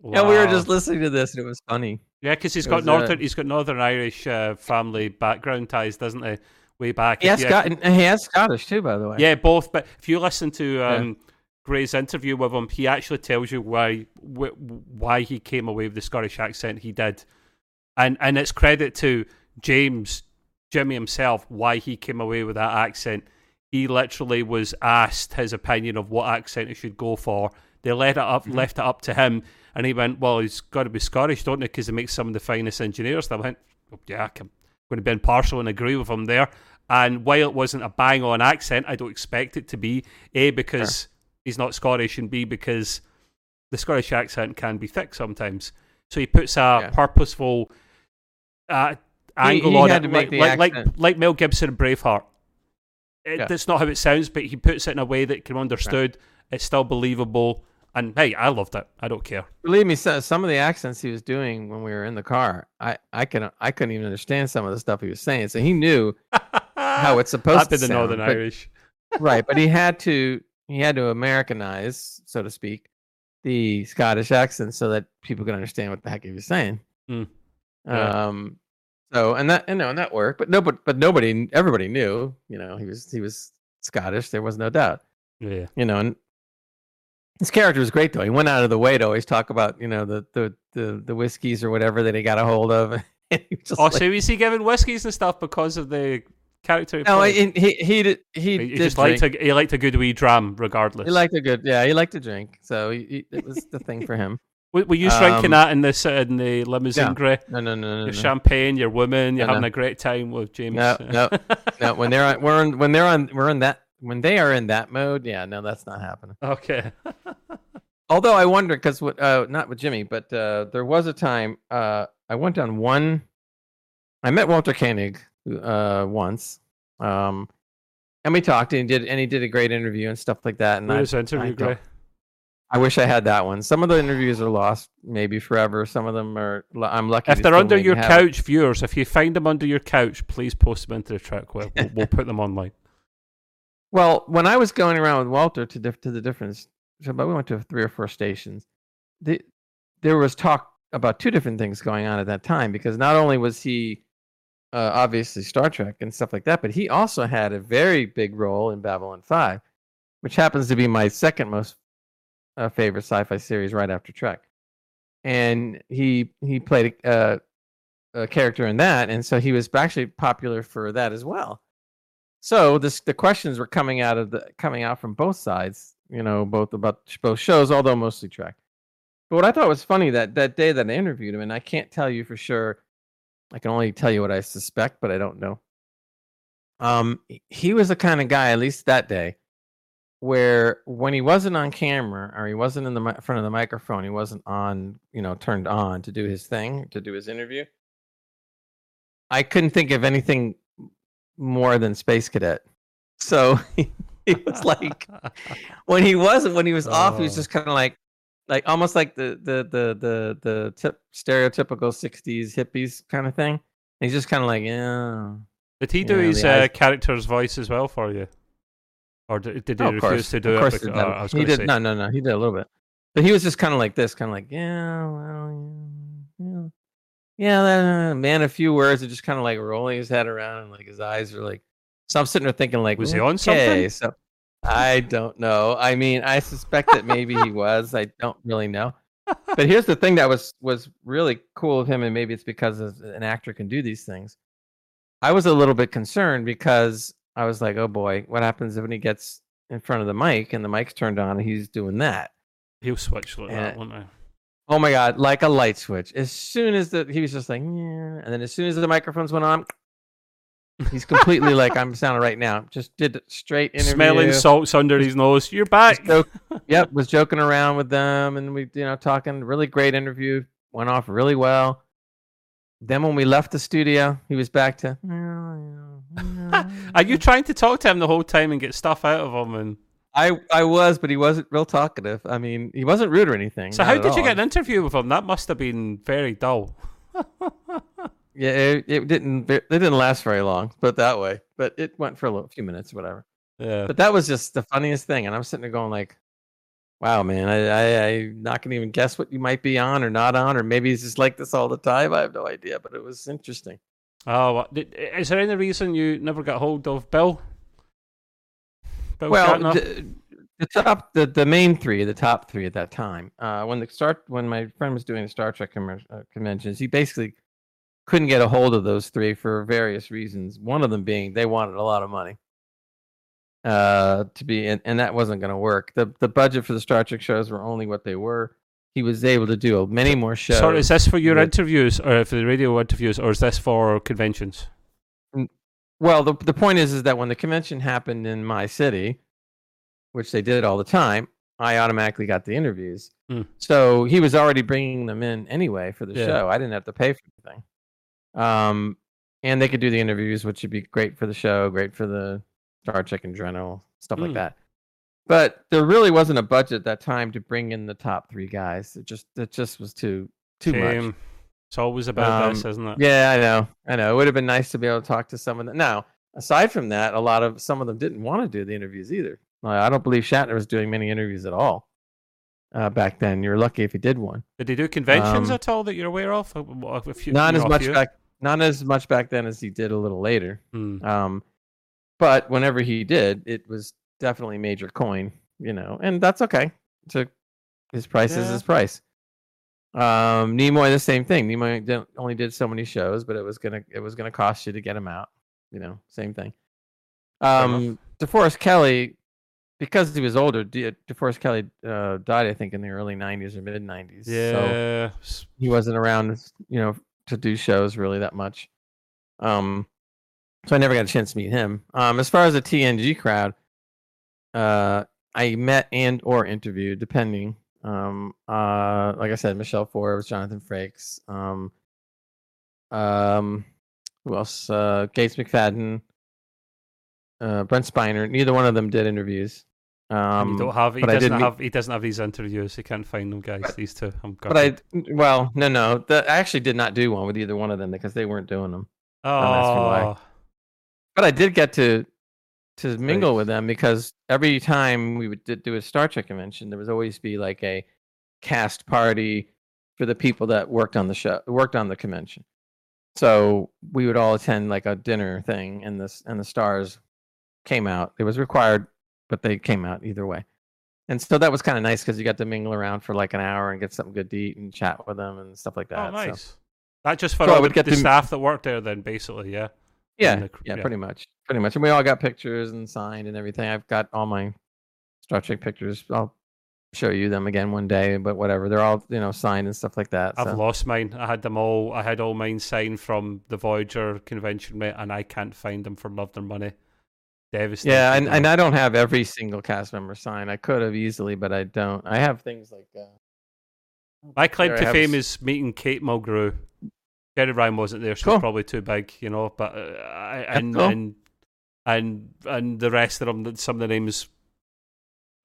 Wow. And we were just listening to this, and it was funny. Yeah, because he's got uh, northern, uh, he's got Northern Irish uh, family background ties, doesn't he? Way back. He has, Scott- he has Scottish too, by the way. Yeah, both. But if you listen to um, yeah. Gray's interview with him, he actually tells you why why he came away with the Scottish accent he did, and and it's credit to James Jimmy himself why he came away with that accent. He literally was asked his opinion of what accent he should go for. They let it up, mm-hmm. left it up to him, and he went, "Well, he's got to be Scottish, don't he? Because he makes some of the finest engineers." They went, oh, "Yeah, I can going to be impartial and agree with him there. And while it wasn't a bang on accent, I don't expect it to be. A, because sure. he's not Scottish, and B, because the Scottish accent can be thick sometimes. So he puts a yeah. purposeful uh, angle he, he on it, like, like, like, like, Mel Gibson in Braveheart. It, yeah. That's not how it sounds, but he puts it in a way that can be understood. Right. It's still believable. And hey, I loved it. I don't care. Believe me, some of the accents he was doing when we were in the car, I I can I couldn't even understand some of the stuff he was saying. So he knew how it's supposed to be the sound. Northern but, Irish, right? But he had to he had to Americanize, so to speak, the Scottish accent so that people could understand what the heck he was saying. Mm. Yeah. Um. So and that you know and that worked, but no, but but nobody, everybody knew, you know, he was he was Scottish. There was no doubt. Yeah. You know, and his character was great though. He went out of the way to always talk about you know the the the, the whiskeys or whatever that he got a hold of. oh, like, so is he giving whiskeys and stuff because of the character? No, he he he did, he, he just liked a he liked a good wee dram regardless. He liked a good yeah. He liked to drink, so he, it was the thing for him. Were, you um, drinking that in the in the limousine, no, Gray? No, no, no, no. Your no. champagne, your woman, you're no, having no. a great time with James. No, no, no. When they're on, we're on, when they're on, we're in that when they are in that mode. Yeah, no, that's not happening. Okay. Although I wonder because uh, not with Jimmy, but uh, there was a time uh, I went on one. I met Walter Koenig uh, once, um, and we talked, and he did, and he did a great interview and stuff like that. And I, interview, I? I wish I had that one. Some of the interviews are lost, maybe forever. Some of them are. I'm lucky. If they're under your couch, it. viewers, if you find them under your couch, please post them into the track. We'll, we'll put them online. Well, when I was going around with Walter to diff- to the difference, so but we went to three or four stations. The, there was talk about two different things going on at that time because not only was he uh, obviously Star Trek and stuff like that, but he also had a very big role in Babylon 5, which happens to be my second most uh, favorite sci fi series right after Trek. and he he played a, a character in that, and so he was actually popular for that as well. So this the questions were coming out of the coming out from both sides, you know, both about both shows, although mostly Trek. But what I thought was funny that that day that I interviewed him, and I can't tell you for sure. I can only tell you what I suspect, but I don't know. Um, he was the kind of guy, at least that day, where when he wasn't on camera or he wasn't in the mi- front of the microphone, he wasn't on, you know, turned on to do his thing, to do his interview. I couldn't think of anything more than Space Cadet. So he, he was like, when he wasn't, when he was off, he was Oh. just kind of like, like almost like the the the the the tip, stereotypical '60s hippies kind of thing. And he's just kind of like, yeah. Did he do his uh, character's voice as well for you, or did, did he Oh, refuse course, to of do it? course he Because, did. oh, he did say, no, no, no. He did a little bit, but he was just kind of like this, kind of like, yeah, well, yeah, yeah. Uh, man, a few words, and just kind of like rolling his head around, and like his eyes are like. So I'm sitting there thinking, like, Was he on something? So I don't know. I mean, I suspect that maybe he was. I don't really know. But here's the thing that was was really cool of him, and maybe it's because an actor can do these things. I was a little bit concerned because I was like, oh boy, what happens when he gets in front of the mic and the mic's turned on and he's doing that? He'll switch like that, Yeah. won't he? Oh my god, like a light switch. As soon as the he was just like, yeah, and then as soon as the microphones went on, he's completely like I'm sounding right now. Just did straight interview. Smelling salts under his nose. You're back. Joke- yep, was joking around with them, and we, you know, talking. Really great interview. Went off really well. Then when we left the studio, he was back to. Are you trying to talk to him the whole time and get stuff out of him? And I I was, but he wasn't real talkative. I mean, he wasn't rude or anything. so, how did you get an interview with him? That must have been very dull. Yeah, it, it didn't. It didn't last very long, but that way. But it went for a little, few minutes, whatever. Yeah. But that was just the funniest thing, and I'm sitting there going like, "Wow, man, I, I I'm not gonna even guess what you might be on or not on, or maybe he's just like this all the time. I have no idea, but it was interesting. Oh, is there any reason you never got hold of Bill? Bill well, the, the top, the, the main three, the top three at that time, uh, when the start, when my friend was doing the Star Trek commer- uh, conventions, he basically couldn't get a hold of those three for various reasons. One of them being they wanted a lot of money uh, to be, and, and that wasn't going to work. the The budget for the Star Trek shows were only what they were. He was able to do many more shows. Sorry, is this for your with- interviews or for the radio interviews, or is this for conventions? Well, the the point is, is that when the convention happened in my city, which they did all the time, I automatically got the interviews. Hmm. So he was already bringing them in anyway for the Yeah. show. I didn't have to pay for anything. Um, and they could do the interviews, which would be great for the show, great for the Star Trek in general, stuff like Hmm. that. But there really wasn't a budget that time to bring in the top three guys. It just it just was too too much. It's always about this, Um, isn't it? Yeah, I know. I know. It would have been nice to be able to talk to some of them. Now, aside from that, a lot of some of them didn't want to do the interviews either. I don't believe Shatner was doing many interviews at all uh, back then. You're lucky if he did one. Did he do conventions Um, at all that you're aware of? Not as much back. Not as much back then as he did a little later. Hmm. Um, but whenever he did, it was definitely major coin. You know, and that's okay. To his price is his price. Um, Nimoy the same thing. Nimoy didn't, only did so many shows, but it was gonna it was gonna cost you to get him out. You know, same thing. Um, DeForest Kelley, because he was older, De- DeForest Kelley uh, died I think in the early '90s or mid '90s. Yeah. S- he wasn't around, you know, to do shows really that much. Um, so I never got a chance to meet him. Um, as far as the TNG crowd, uh, I met and or interviewed, depending. Um, uh, like I said, Michelle Forbes, Jonathan Frakes, um, um, who else? Uh, Gates McFadden, uh, Brent Spiner. Neither one of them did interviews. Um, you don't have. He doesn't have. He doesn't have these interviews. He can't find them, guys. These two. I'm but I, well, no, no, the, I actually did not do one with either one of them because they weren't doing them. Oh, ask me why. but I did get to to mingle Right. with them because every time we would do a Star Trek convention, there was always be like a cast party for the people that worked on the show, worked on the convention. So we would all attend like a dinner thing, and this and the stars came out. It was required, but they came out either way. and so that was kind of nice because you got to mingle around for like an hour and get something good to eat and chat with them and stuff like oh, that. Oh, nice. So, That just for So all the, the to- staff that worked there, then basically, yeah. Yeah, the yeah, yeah. pretty much, pretty much. And we all got pictures and signed and everything. I've got all my Star Trek pictures. I'll show you them again one day, but whatever. They're all you know signed and stuff like that. I've so. lost mine. I had them all. I had all mine signed from the Voyager convention, mate, and I can't find them for love nor money. Devastating. Yeah, and, and I don't have every single cast member sign. I could have easily, but I don't. I have things like uh, My claim to fame is meeting Kate Mulgrew. Jeri Ryan wasn't there; so Cool. probably too big, you know. But uh, and cool. and and and the rest of them, some of the names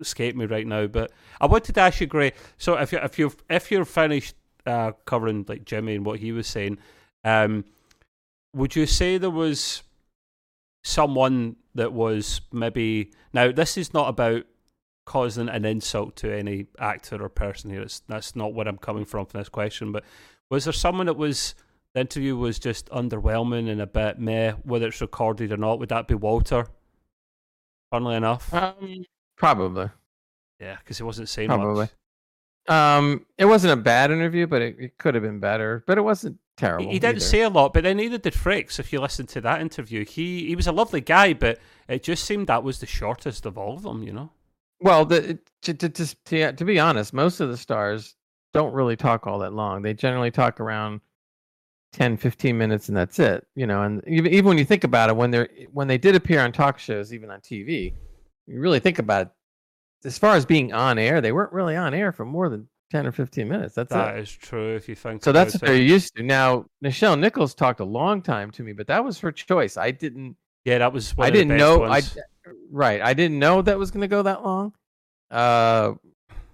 escape me right now. But I wanted to ask you, Gray. So if you if you if you're finished uh, covering like Jimmy and what he was saying, um, would you say there was someone that was maybe now this is not about causing an insult to any actor or person here. It's, that's not where I'm coming from for this question. But was there someone that was the interview was just underwhelming and a bit meh, whether it's recorded or not? Would that be Walter? Funnily enough, um, probably. yeah, because he wasn't saying probably. much. Um, it wasn't a bad interview, but it, it could have been better. But it wasn't terrible. he didn't either. say a lot, but then neither did Frakes. If you listen to that interview, he he was a lovely guy, but it just seemed that was the shortest of all of them. You know. Well, the, to, to, to, to, to be honest, most of the stars don't really talk all that long. They generally talk around 10, 15 minutes, and that's it. You know, and even, even when you think about it, when they're when they did appear on talk shows, even on TV, you really think about it. As far as being on air, they weren't really on air for more than 10 or 15 minutes. That's That it. is true if you think So that's what they're used to. Now, Nichelle Nichols talked a long time to me, but that was her choice. I didn't Yeah, that was I didn't know. ones. I right. I didn't know that was going to go that long. Uh,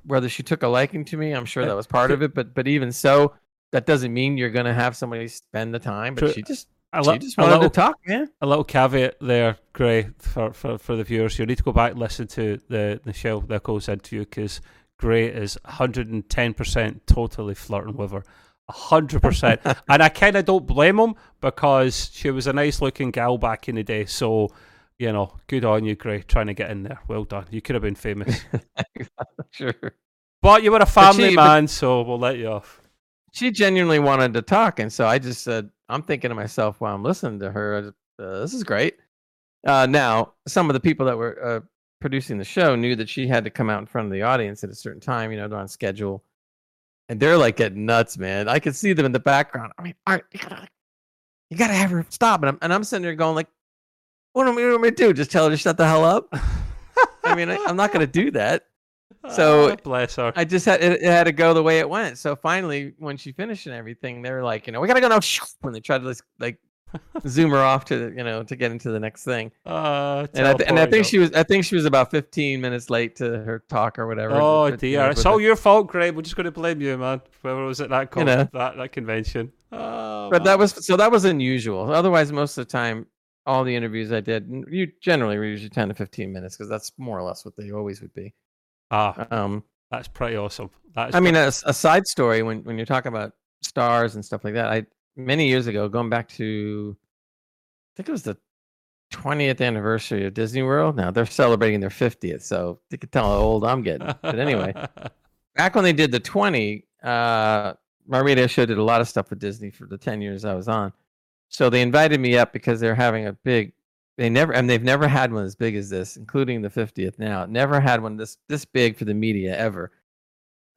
whether she took a liking to me, I'm sure Uh, that was part of it. But but even so, that doesn't mean you're going to have somebody spend the time. But True. she just a, she li- just wanted little, to talk, man. a little caveat there, Gray, for, for, for the viewers. You need to go back and listen to the the Nichelle Nichols interview because Gray is 110% totally flirting with her. 100%. and I kind of don't blame him because she was a nice looking gal back in the day. So, you know, good on you, Gray, trying to get in there. Well done. You could have been famous. sure. but you were a family she- but- man, so we'll let you off. She genuinely wanted to talk, and so I just said, I'm thinking to myself while I'm listening to her, uh, this is great. Uh, now, some of the people that were uh, producing the show knew that she had to come out in front of the audience at a certain time. You know, they're on schedule, and they're like getting nuts, man. I could see them in the background. I mean, Art, you gotta, you gotta have her stop. And I'm, and I'm sitting there going like, what am I going to do? Just tell her to shut the hell up? I mean, I, I'm not to do that. So- Ah, bless her. I just had it, it had to go the way it went. So finally, when she finished and everything, they were like, you know, we gotta go now. When they tried to like, like zoom her off to you know to get into the next thing, Uh, and I, th- and I think she was I think she was about 15 minutes late to her talk or whatever. Oh you dear, it's all your fault, Greg. We're just going to blame you, man. Whoever was at that con- know. that that convention. Oh, But that was so that was unusual. Otherwise, most of the time, all the interviews I did, you generally were usually 10 to 15 minutes because that's more or less what they always would be. Ah, Um, that's pretty awesome. That's I mean, a, a side story when when you're talking about stars and stuff like that. I many years ago, going back to, I think it was the 20th anniversary of Disney World. Now they're celebrating their 50th, so you can tell how old I'm getting. But anyway, back when they did the 20, uh, my radio show did a lot of stuff with Disney for the 10 years I was on. So they invited me up because they're having a big. They never and they've never had one as big as this, including the 50th. Now, never had one this this big for the media ever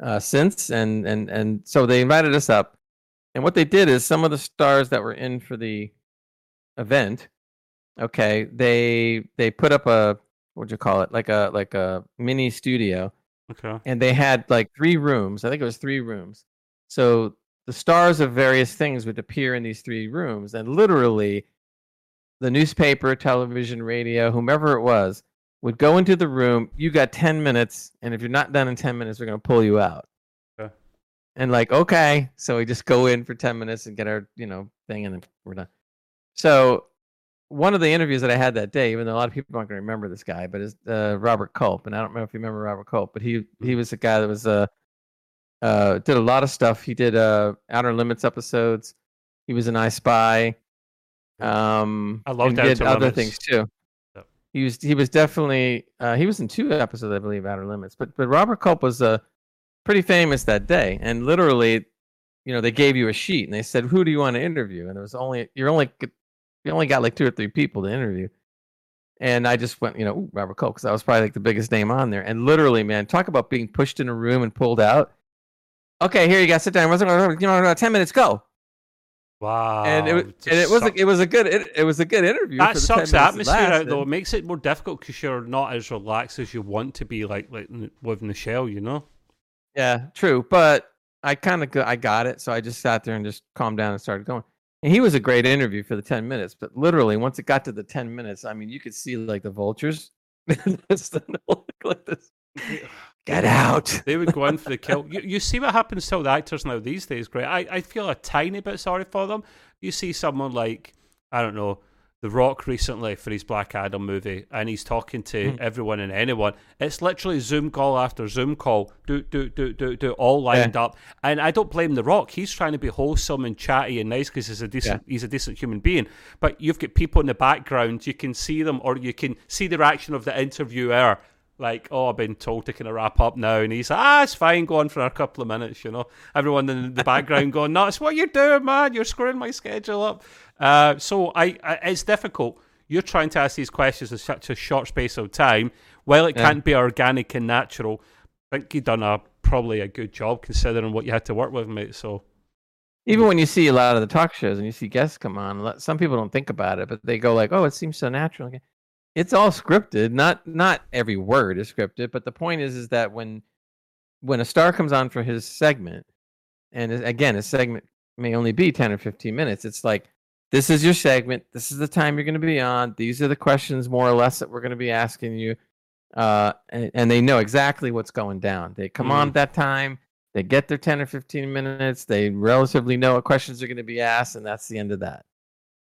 uh, since, and and and so they invited us up, and what they did is some of the stars that were in for the event, okay, they they put up a what'd you call it, like a like a mini studio, okay. and they had like three rooms. I think it was three rooms. So the stars of various things would appear in these three rooms, and literally, the newspaper, television, radio, whomever it was, would go into the room. You got ten minutes, and if you're not done in ten minutes, we're gonna pull you out. Okay. And like, okay, so we just go in for ten minutes and get our you know thing, and then we're done. So one of the interviews that I had that day, even though a lot of people aren't going to remember this guy, but is uh, Robert Culp, and I don't know if you remember Robert Culp, but he he was a guy that was uh, uh did a lot of stuff. He did uh Outer Limits episodes. He was an I Spy. Um, I loved and did other Limits. things too. Yep. he was he was definitely uh, he was in two episodes, I believe, Outer Limits. But but Robert Culp was uh, pretty famous that day, and literally, you know, they gave you a sheet and they said, "Who do you want to interview?" And it was only you're only you only got like two or three people to interview. And I just went, you know, Ooh, Robert Culp, because that was probably like the biggest name on there. And literally, man, talk about being pushed in a room and pulled out. Okay, here you got sit down. You know, ten minutes, go. Wow. And it, and it was a, it was a good it, it was a good interview. That sucks the atmosphere out though. It makes it more difficult because you're not as relaxed as you want to be, like like with Michelle, you know. Yeah, true. But I kind of I got it, so I just sat there and just calmed down and started going. And he was a great interview for the ten minutes, but literally once it got to the ten minutes, I mean, you could see like the vultures. like this. Get out. They would go in for the kill. You, you see what happens to all the actors now these days, great. I, I feel a tiny bit sorry for them. You see someone like, I don't know, The Rock recently for his Black Adam movie, and he's talking to mm. everyone and anyone. It's literally Zoom call after Zoom call, do, do, do, do, do, all lined yeah. up. And I don't blame The Rock. He's trying to be wholesome and chatty and nice because he's a decent, yeah. he's a decent human being. But you've got people in the background, you can see them, or you can see the reaction of the interviewer like, oh, I've been told to kind of wrap up now. And he's like, ah, it's fine, go on for a couple of minutes, you know. Everyone in the background going, no, it's what you're doing, man. You're screwing my schedule up. Uh, so I, I, it's difficult. You're trying to ask these questions in such a short space of time. While it yeah. can't be organic and natural, I think you've done a probably a good job considering what you had to work with, mate. So even when you see a lot of the talk shows and you see guests come on, some people don't think about it, but they go like, "Oh, it seems so natural." It's all scripted. Not not every word is scripted, but the point is is that when when a star comes on for his segment, and again, a segment may only be ten or fifteen minutes. It's like this is your segment. This is the time you're going to be on. These are the questions, more or less, that we're going to be asking you. Uh, and, and, they know exactly what's going down. They come mm. on at that time. They get their 10 or 15 minutes. They relatively know what questions are going to be asked, and that's the end of that.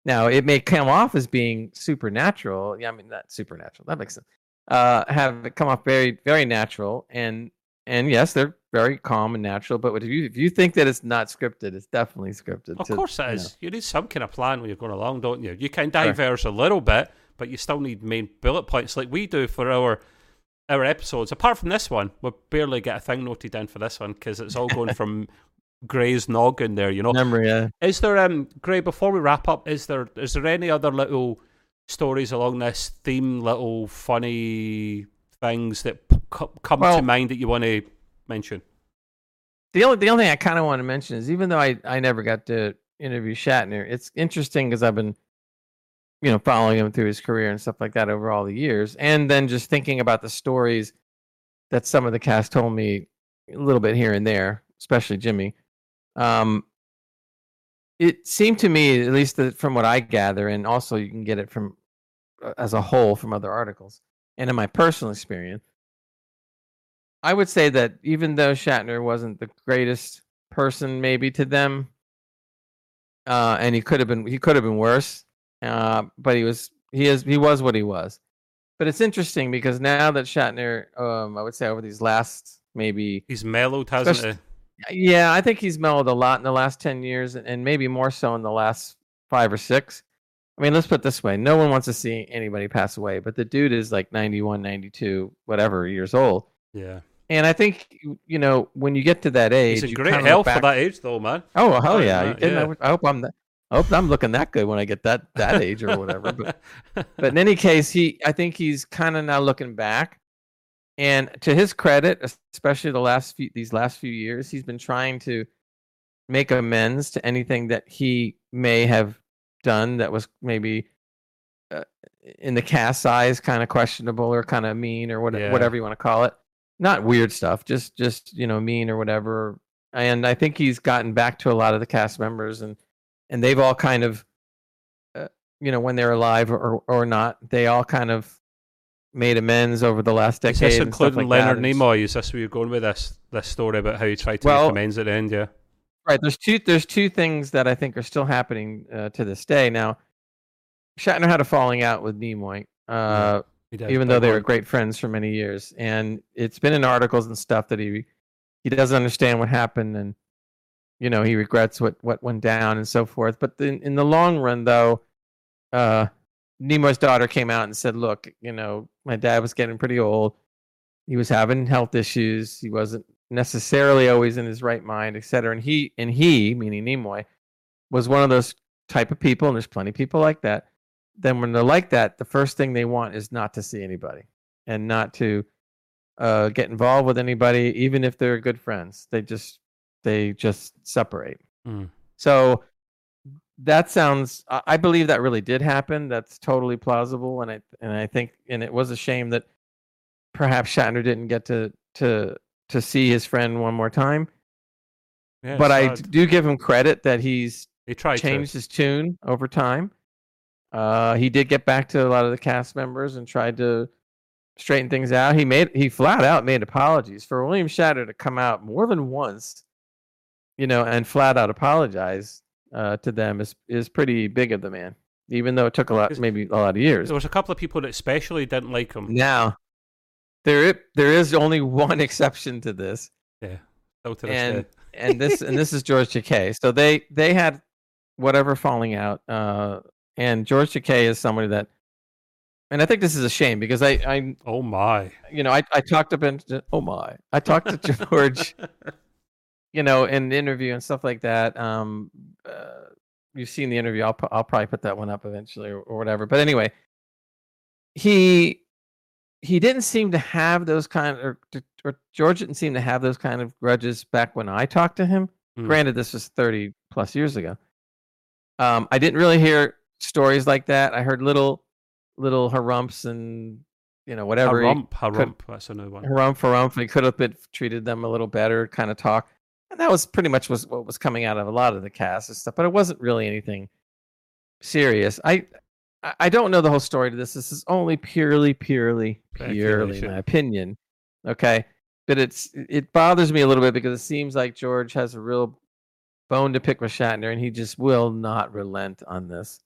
Now, it may come off as being supernatural. Yeah, I mean, not supernatural. That makes sense. Uh, have it come off very, very natural, and and yes, they're very calm and natural. But if you if you think that it's not scripted, it's definitely scripted. Of to, course, it is. You, know. you, need some kind of plan when you're going along, don't you? You can diverge sure. a little bit, but you still need main bullet points, like we do for our our episodes. Apart from this one, we barely get a thing noted down for this one because it's all going from Gray's noggin there, you know. Memory, yeah. Is there um Gray, before we wrap up, is there is there any other little stories along this theme, little funny things that p- come well, to mind that you want to mention? The only the only thing I kind of want to mention is even though I I never got to interview Shatner, it's interesting because I've been you know following him through his career and stuff like that over all the years, and then just thinking about the stories that some of the cast told me a little bit here and there, especially Jimmy. Um, it seemed to me, at least from what I gather, and also you can get it from uh, as a whole from other articles, and in my personal experience, I would say that even though Shatner wasn't the greatest person, maybe to them, uh, and he could have been he could have been worse, uh, but he was he is he was what he was. But it's interesting because now that Shatner, um, I would say over these last maybe he's mellowed, hasn't he? Uh, yeah, I think he's mellowed a lot in the last 10 years and maybe more so in the last five or six. I mean, let's put it this way no one wants to see anybody pass away, but the dude is like 91, 92, whatever years old. Yeah. And I think, you know, when you get to that age, he's in great health back... for that age, though, man. Oh, hell yeah. yeah. I hope I'm. I hope I'm looking that good when I get that that age or whatever. But but in any case, he I think he's kind of now looking back and to his credit, especially the last few these last few years, he's been trying to make amends to anything that he may have done that was maybe uh, in the cast size kind of questionable or kind of mean or whatever, yeah. whatever you want to call it. Not weird stuff, just just you know mean or whatever. And I think he's gotten back to a lot of the cast members and and they've all kind of uh, you know when they're alive or or not, they all kind of made amends over the last decade. Is this including like Leonard Nimoy? Is this where you're going with this this story about how you tried to well, make amends at the end? Yeah. Right. There's two. There's two things that I think are still happening uh, to this day. Now, Shatner had a falling out with Nimoy, uh, yeah, even though they were great friends for many years, and it's been in articles and stuff that he he doesn't understand what happened, and you know he regrets what what went down and so forth. But in, in the long run, though, uh, Nimoy's daughter came out and said, "Look, you know, my dad was getting pretty old. He was having health issues. He wasn't necessarily always in his right mind, etc." And he and he, meaning Nimoy, was one of those type of people, and there's plenty of people like that. Then when they're like that, the first thing they want is not to see anybody and not to uh, get involved with anybody, even if they're good friends. They just they just separate. Mm. So that sounds i believe that really did happen. That's totally plausible and i and i think and it was a shame that perhaps shatner didn't get to to to see his friend one more time. Yeah, but i do give him credit that he's he tried changed to. his tune over time. Uh he did get back to a lot of the cast members and tried to straighten things out. He made he flat out made apologies for william shatner to come out more than once you know and flat out apologize uh, to them is is pretty big of the man, even though it took a lot, maybe a lot of years. There was a couple of people that especially didn't like him. Now, there there is only one exception to this. Yeah, and and this and this is George Takei. So they they had whatever falling out, uh, and George Takei is somebody that, and I think this is a shame because I I oh my you know I I talked about oh my I talked to George you know, in the interview and stuff like that. Um, uh, you've seen the interview. I'll I'll probably put that one up eventually or, or whatever. But anyway, he he didn't seem to have those kind or, or George didn't seem to have those kind of grudges back when I talked to him. Mm. Granted, this was thirty plus years ago. Um, I didn't really hear stories like that. I heard little little harumps and you know whatever. Harump, harump. Could, that's a new one. Harump, harump. He could have been treated them a little better, kind of talk and that was pretty much was what was coming out of a lot of the cast and stuff. But it wasn't really anything serious. I I don't know the whole story to this. This is only purely, purely, purely my opinion. Okay, but it's it bothers me a little bit because it seems like George has a real bone to pick with Shatner, and he just will not relent on this.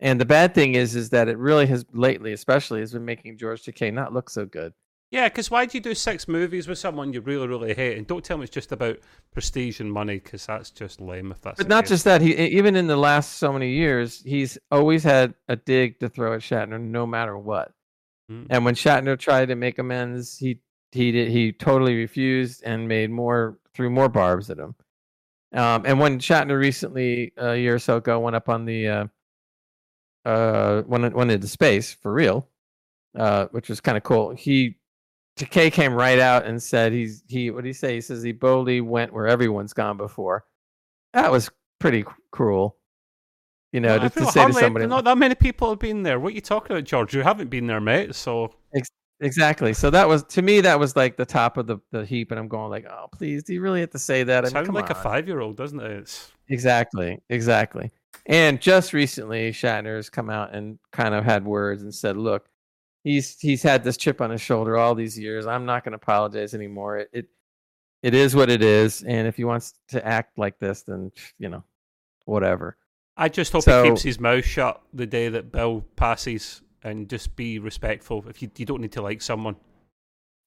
And the bad thing is, is that it really has lately, especially, has been making George Takei not look so good. Yeah, because why do you do six movies with someone you really, really hate? And don't tell me it's just about prestige and money, because that's just lame. If that's but not case. just that, he even in the last so many years, he's always had a dig to throw at Shatner, no matter what. Mm. And when Shatner tried to make amends, he he did he totally refused and made more threw more barbs at him. Um, and when Shatner recently a year or so ago went up on the uh, uh, went went into space for real, uh, which was kind of cool. He Takei came right out and said he's he what did he say? He says he boldly went where everyone's gone before. That was pretty cruel. You know, well, to, to say to somebody. Not that many people have been there. What are you talking about, George? You haven't been there, mate. So Ex- exactly. So that was to me that was like the top of the, the heap, and I'm going like, oh please, do you really have to say that? I mean, Sounds like on. a five year old, doesn't it? It's... Exactly, exactly. And just recently, Shatner has come out and kind of had words and said, look, he's he's had this chip on his shoulder all these years. I'm not going to apologize anymore. It, it it is what it is, and if he wants to act like this, then you know, whatever. I just hope so, he keeps his mouth shut the day that Bill passes, and just be respectful. If you you don't need to like someone.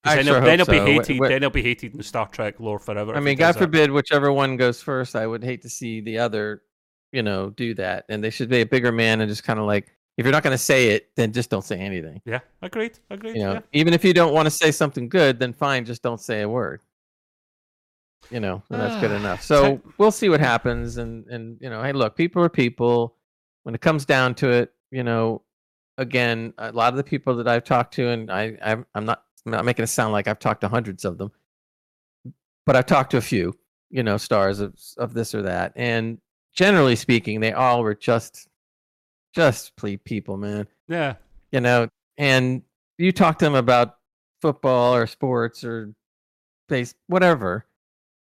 I then, sure he'll, then he'll so. be hated. Then he'll be hated in Star Trek lore forever. I mean, God forbid that. whichever one goes first. I would hate to see the other, you know, do that. And they should be a bigger man and just kind of like if you're not going to say it, then just don't say anything. Yeah, agreed. Agreed. You know, yeah. even if you don't want to say something good, then fine, just don't say a word. You know, that's good enough. So we'll see what happens. And and you know, hey, look, people are people. When it comes down to it, you know, again, a lot of the people that I've talked to, and I I'm, I'm not I'm not making it sound like I've talked to hundreds of them, but I've talked to a few, you know, stars of of this or that, and generally speaking, they all were just just please people, man. Yeah. You know, and you talk to them about football or sports or base whatever.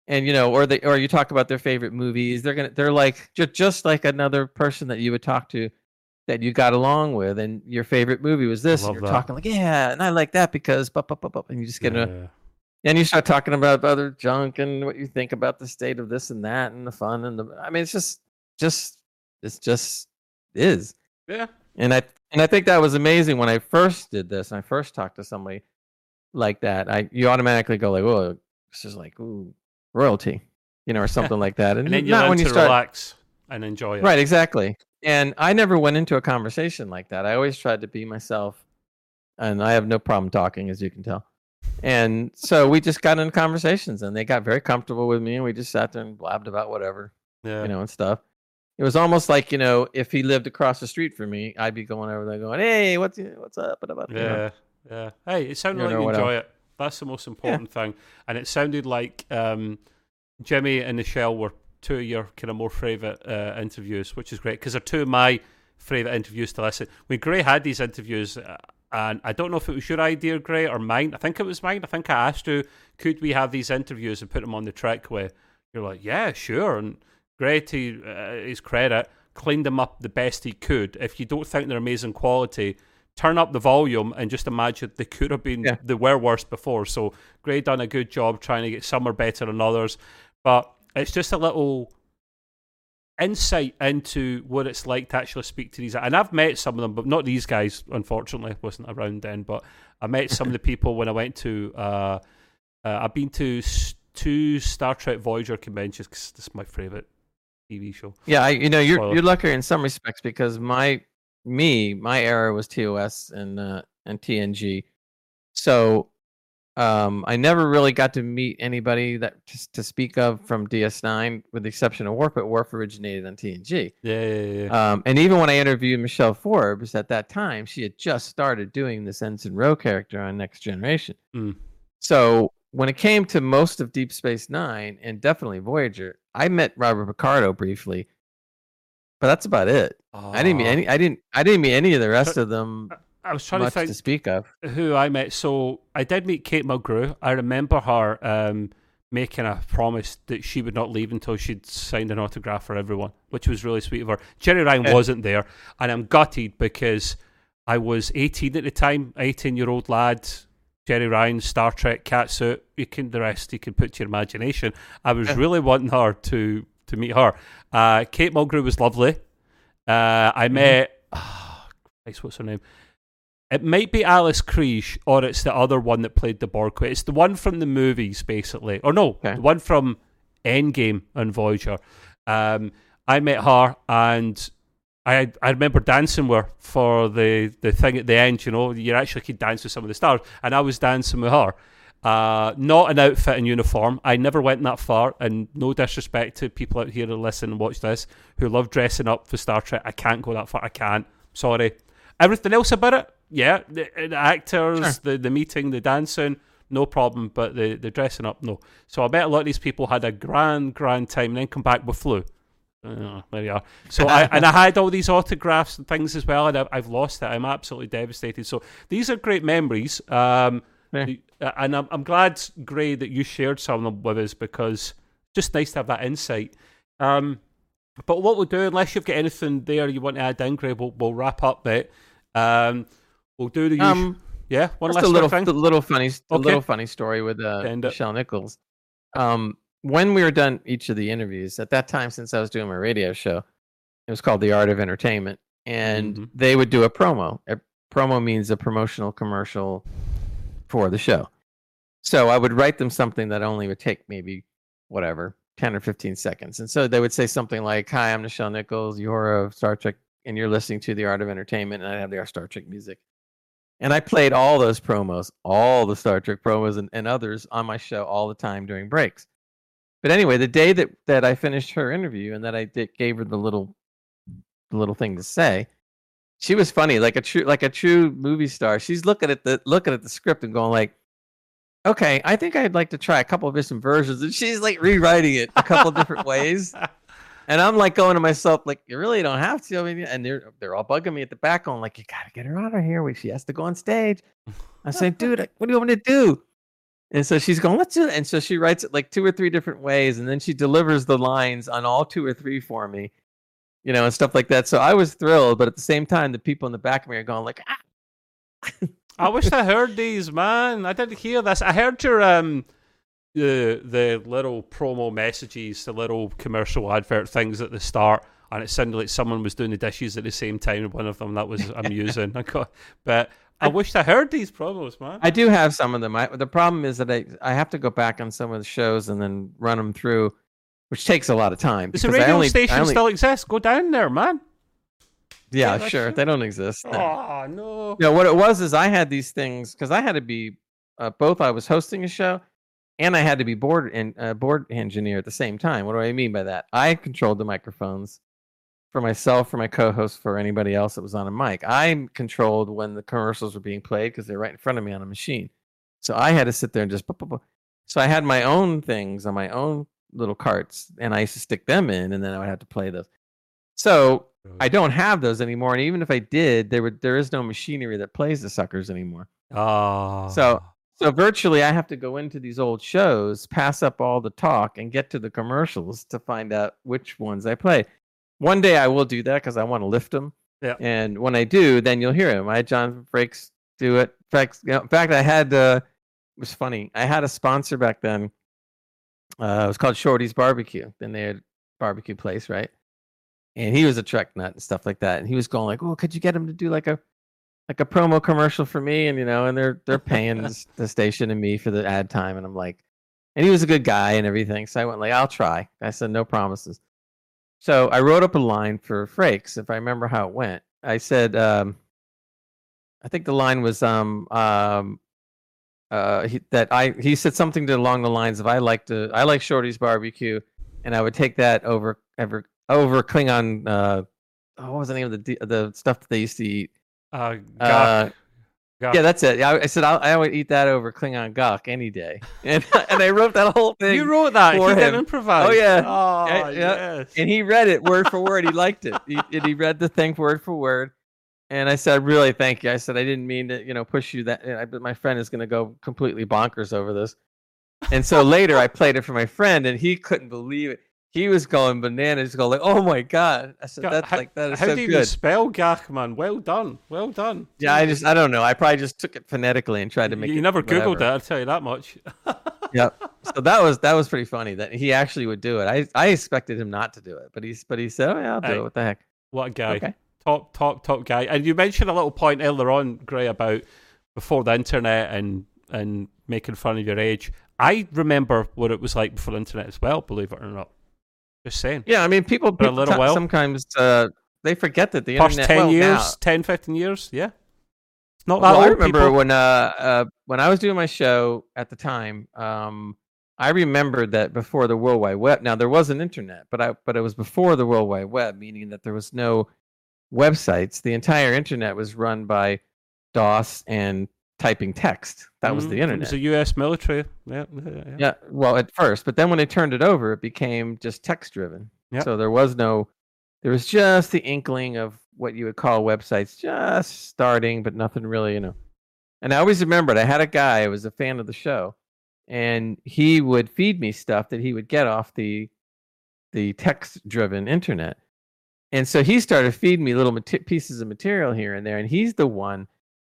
And you know, or they or you talk about their favorite movies, they're gonna they're like just just like another person that you would talk to that you got along with and your favorite movie was this and you're that. talking like yeah and i like that because bup, bup, bup, bup, and you just get yeah. a and you start talking about other junk and what you think about the state of this and that and the fun and the i mean it's just just it's just is. Yeah. And I and I think that was amazing when I first did this and I first talked to somebody like that. I you automatically go like, oh, this is like ooh royalty, you know, or something like that. And, and then you not when you start, relax and enjoy it. Right, exactly, And I never went into a conversation like that. I always tried to be myself, and I have no problem talking, as you can tell. And so we just got into conversations, and they got very comfortable with me, and we just sat there and blabbed about whatever, yeah. you know, and stuff. It was almost like you know, if he lived across the street from me, I'd be going over there, going, "Hey, what's what's up?" Yeah, you know? yeah. Hey, it sounded you like you enjoy it. That's the most important yeah. thing, and it sounded like um, Jimmy and michelle were two of your kind of more favourite uh, interviews, which is great because they're two of my favourite interviews to listen. When Gray had these interviews, uh, and I don't know if it was your idea, Gray, or mine. I think it was mine. I think I asked you, could we have these interviews and put them on the Trekway? You're like, yeah, sure. And Gray, to uh, his credit, cleaned them up the best he could. If you don't think they're amazing quality, turn up the volume and just imagine they could have been yeah. they were worse before. So Gray done a good job trying to get some are better than others, but it's just a little insight into what it's like to actually speak to these. And I've met some of them, but not these guys. Unfortunately, wasn't around then. But I met some of the people when I went to. Uh, uh, I've been to two Star Trek Voyager conventions because this is my favorite TV show. Yeah, I, you know, you're you're lucky in some respects because my me my era was TOS and uh, and TNG, so um, I never really got to meet anybody that to, to, speak of from DS9, with the exception of Worf. But Worf originated on TNG. Yeah, yeah, yeah. Um, and even when I interviewed Michelle Forbes at that time, she had just started doing this Ensign Ro character on Next Generation. Mm. So when it came to most of Deep Space Nine and definitely Voyager, I met Robert Picardo briefly, but that's about it. I didn't meet any. I didn't. I didn't meet any of the rest of them. I was trying to think to speak of who I met. So I did meet Kate Mulgrew. I remember her um, making a promise that she would not leave until she'd signed an autograph for everyone, which was really sweet of her. Jeri Ryan yeah. wasn't there, and I'm gutted because I was 18 at the time, 18 year old lad. Jeri Ryan, Star Trek, catsuit. You can the rest you can put to your imagination. I was really wanting her to to meet her. Uh, Kate Mulgrew was lovely. Uh, I mm-hmm. met. Oh, Christ, what's her name? It might be Alice Krige, or it's the other one that played the Borg. It's the one from the movies, basically. Or no, okay. the one from Endgame and Voyager. Um, I met her, and I I remember dancing with for the, the thing at the end. You know, you actually could dance with some of the stars, and I was dancing with her. Uh, not an outfit and uniform. I never went that far, and no disrespect to people out here who listen and watch this who love dressing up for Star Trek. I can't go that far. I can't. Sorry. Everything else about it, yeah, the, the actors, sure. the the meeting, the dancing, no problem. But the the dressing up, no. So I bet a lot of these people had a grand, grand time, and then come back with flu. Uh, there you are. So I and I had all these autographs and things as well, and I, have lost it. I'm absolutely devastated. So these are great memories. Um, yeah. and I'm I'm glad, Gray, that you shared some of them with us because just nice to have that insight. Um, but what we'll do, unless you've got anything there you want to add in, Gray, we'll, we'll wrap up there. Um, We'll do the um, yeah. One last a little, thing. little funny, okay. a little funny story with uh, Nichelle Nichols. Um, when we were done each of the interviews at that time, since I was doing my radio show, it was called The Art of Entertainment, and mm-hmm. they would do a promo. A promo means a promotional commercial for the show. So I would write them something that only would take maybe whatever 10 or 15 seconds. And so they would say something like, Hi, I'm Nichelle Nichols, you're a Star Trek, and you're listening to The Art of Entertainment. And I have the Star Trek music. And I played all those promos, all the Star Trek promos and, and others on my show all the time during breaks. But anyway, the day that, that I finished her interview and that I did, gave her the little the little thing to say, she was funny, like a true like a true movie star. She's looking at the looking at the script and going like, "Okay, I think I'd like to try a couple of different versions." And she's like rewriting it a couple of different ways. And I'm like going to myself, like, you really don't have to. I mean, and they're they're all bugging me at the back, going like, you gotta get her out of here. She has to go on stage. I say, dude, what do you want me to do? And so she's going, let's do it. And so she writes it like two or three different ways, and then she delivers the lines on all two or three for me, you know, and stuff like that. So I was thrilled, but at the same time, the people in the back of me are going like, ah. I wish I heard these, man. I didn't hear this. I heard your um the the little promo messages, the little commercial advert things at the start, and it sounded like someone was doing the dishes at the same time. One of them that was amusing. I got, but I, I wished I heard these promos, man. I do have some of them. I, the problem is that I I have to go back on some of the shows and then run them through, which takes a lot of time. Does the radio only, station only, still exist? Go down there, man. Yeah, yeah sure. True. They don't exist. No. Oh no. No, what it was is I had these things because I had to be uh, both. I was hosting a show, and I had to be board and uh, board engineer at the same time. What do I mean by that? I controlled the microphones for myself, for my co-host, for anybody else that was on a mic. I controlled when the commercials were being played because they're right in front of me on a machine. So I had to sit there and just. So I had my own things on my own little carts, and I used to stick them in, and then I would have to play those. So mm-hmm. I don't have those anymore, and even if I did, there would there is no machinery that plays the suckers anymore. Oh. So ah. so virtually, I have to go into these old shows, pass up all the talk, and get to the commercials to find out which ones I play. One day I will do that because I want to lift them. Yeah. And when I do, then you'll hear him. I had John Frakes do it. In fact, you know, in fact, I had uh, it was funny. I had a sponsor back then. Uh, it was called Shorty's Barbecue. Then they had barbecue place, right? And he was a truck nut and stuff like that. And he was going like, "Oh, could you get him to do like a like a promo commercial for me?" And you know, and they're they're paying the station and me for the ad time. And I'm like, and he was a good guy and everything. So I went like, "I'll try." I said, "No promises." So I wrote up a line for Frakes, if I remember how it went. I said, um, I think the line was um, um, uh, he, that I he said something to, along the lines of I like to I like Shorty's barbecue, and I would take that over ever over Klingon. Uh, oh, what was the name of the the stuff that they used to eat? Uh, yeah, that's it. I, I said I, I, would eat that over Klingon gagh any day, and and I wrote that whole thing. You wrote that. For he him. Oh yeah. Oh yeah, yes. And he read it word for word. He liked it. He, and he read the thing word for word. And I said, really, thank you. I said, I didn't mean to, you know, push you that. But my friend is going to go completely bonkers over this. And so later, I played it for my friend, and he couldn't believe it he was going bananas, going like, "Oh my god!" I said, "That's how, like that is how so do you good." spell Gachman? Well done, well done. Yeah, I just I don't know. I probably just took it phonetically and tried to make. You it never whatever. googled that. I'll tell you that much. yep. So that was that was pretty funny that he actually would do it. I I expected him not to do it, but he's but he said, "Oh yeah, I'll do hey, it." What the heck? What a guy! Okay. Top top top guy. And you mentioned a little point earlier on, Gray, about before the internet and and making fun of your age. I remember what it was like before the internet as well. Believe it or not. Just saying. Yeah, I mean, people, people a little t- while. sometimes uh, they forget that the First internet. 10 well, years, now, 10, 15 years, yeah. It's not well, that I remember people. when uh, uh, when I was doing my show at the time. Um, I remembered that before the World Wide Web. Now there was an internet, but I but it was before the World Wide Web, meaning that there was no websites. The entire internet was run by DOS and typing text. That was the internet. Mm, it was the U.S. military. Yeah, yeah, yeah. yeah. Well, at first, but then when they turned it over, it became just text driven. Yep. So there was no, there was just the inkling of what you would call websites just starting, but nothing really, you know. And I always remembered I had a guy who was a fan of the show, and he would feed me stuff that he would get off the the text driven internet. And so he started feeding me little pieces of material here and there, and he's the one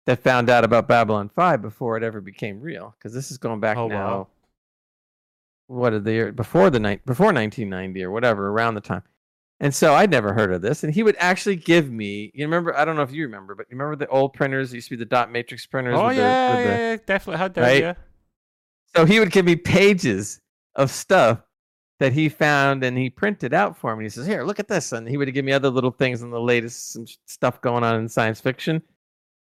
that found out about Babylon 5 before it ever became real because this is going back oh, now wow. what are the year before the night before 1990 or whatever around the time. And so i'd never heard of this and he would actually give me you remember i don't know if you remember but you remember the old printers? Used to be the dot matrix printers oh yeah, the, yeah, the, yeah definitely had that right? yeah so he would give me pages of stuff that he found and he printed out for me. He says here look at this and he would give me other little things and the latest stuff going on in science fiction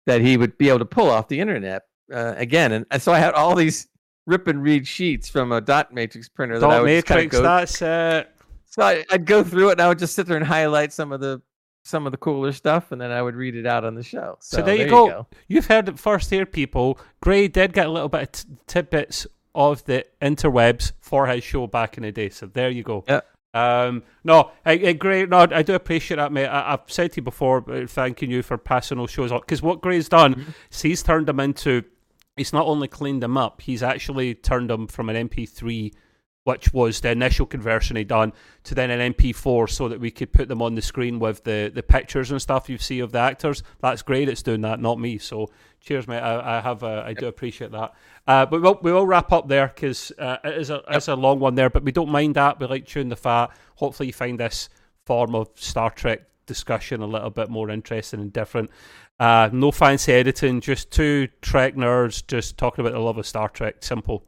that he would be able to pull off the internet uh, again. And, and so I had all these rip and read sheets from a dot matrix printer dot that I would matrix, kind of go. That's uh... So I, would go through it and I would just sit there and highlight some of the some of the cooler stuff, and then I would read it out on the show. So, so there, there, you, go. you. You've heard it first here, people. Gray did get a little bit of t- tidbits of the interwebs for his show back in the day. So there you go. Yeah. Um, no, I, I, great. No, I do appreciate that, mate. I, have said to you before, uh, thanking you for passing those shows on because what Gray's done, mm-hmm. he's turned them into. He's not only cleaned them up, he's actually turned them from an MP3 which was the initial conversion he done to then an MP4 so that we could put them on the screen with the, the pictures and stuff you see of the actors. That's great. It's doing that, not me. So cheers, mate. I, I have I do appreciate that. Uh, but we'll, we will wrap up there because uh, it is a it's a long one there. But we don't mind that. We like chewing the fat. Hopefully, you find this form of Star Trek discussion a little bit more interesting and different. Uh, no fancy editing, just two Trek nerds just talking about the love of Star Trek. Simple.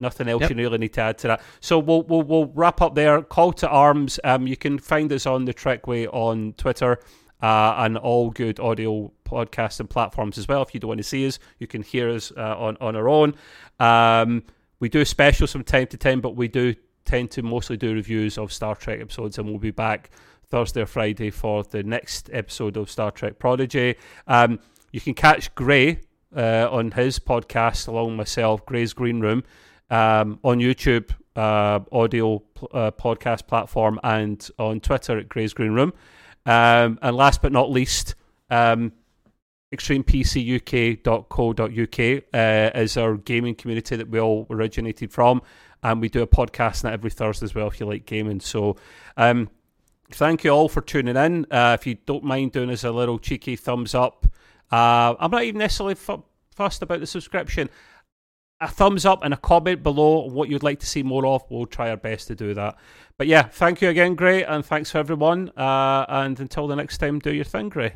Nothing else yep. you really need to add to that. So we'll we'll, we'll wrap up there. Call to arms. Um, you can find us on the Trek Way on Twitter uh, and all good audio podcasts and platforms as well. If you don't want to see us, you can hear us uh, on on our own. Um, we do specials from time to time, but we do tend to mostly do reviews of Star Trek episodes, and we'll be back Thursday or Friday for the next episode of Star Trek Prodigy. Um, you can catch Gray uh, on his podcast along with myself, Gray's Green Room, um, on YouTube, uh, audio uh, podcast platform, and on Twitter at Gray's Green Room. Um, and last but not least, um, extremepcuk.co.uk uh, is our gaming community that we all originated from. And we do a podcast on that every Thursday as well if you like gaming. So, um, thank you all for tuning in. Uh, if you don't mind doing us a little cheeky thumbs up, uh, I'm not even necessarily f- fussed about the subscription. A thumbs up and a comment below what you'd like to see more of. We'll try our best to do that. But yeah, thank you again, Gray, and thanks for everyone. Uh, and until the next time, do your thing, Gray.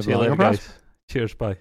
See you later, guys. Cheers. Bye.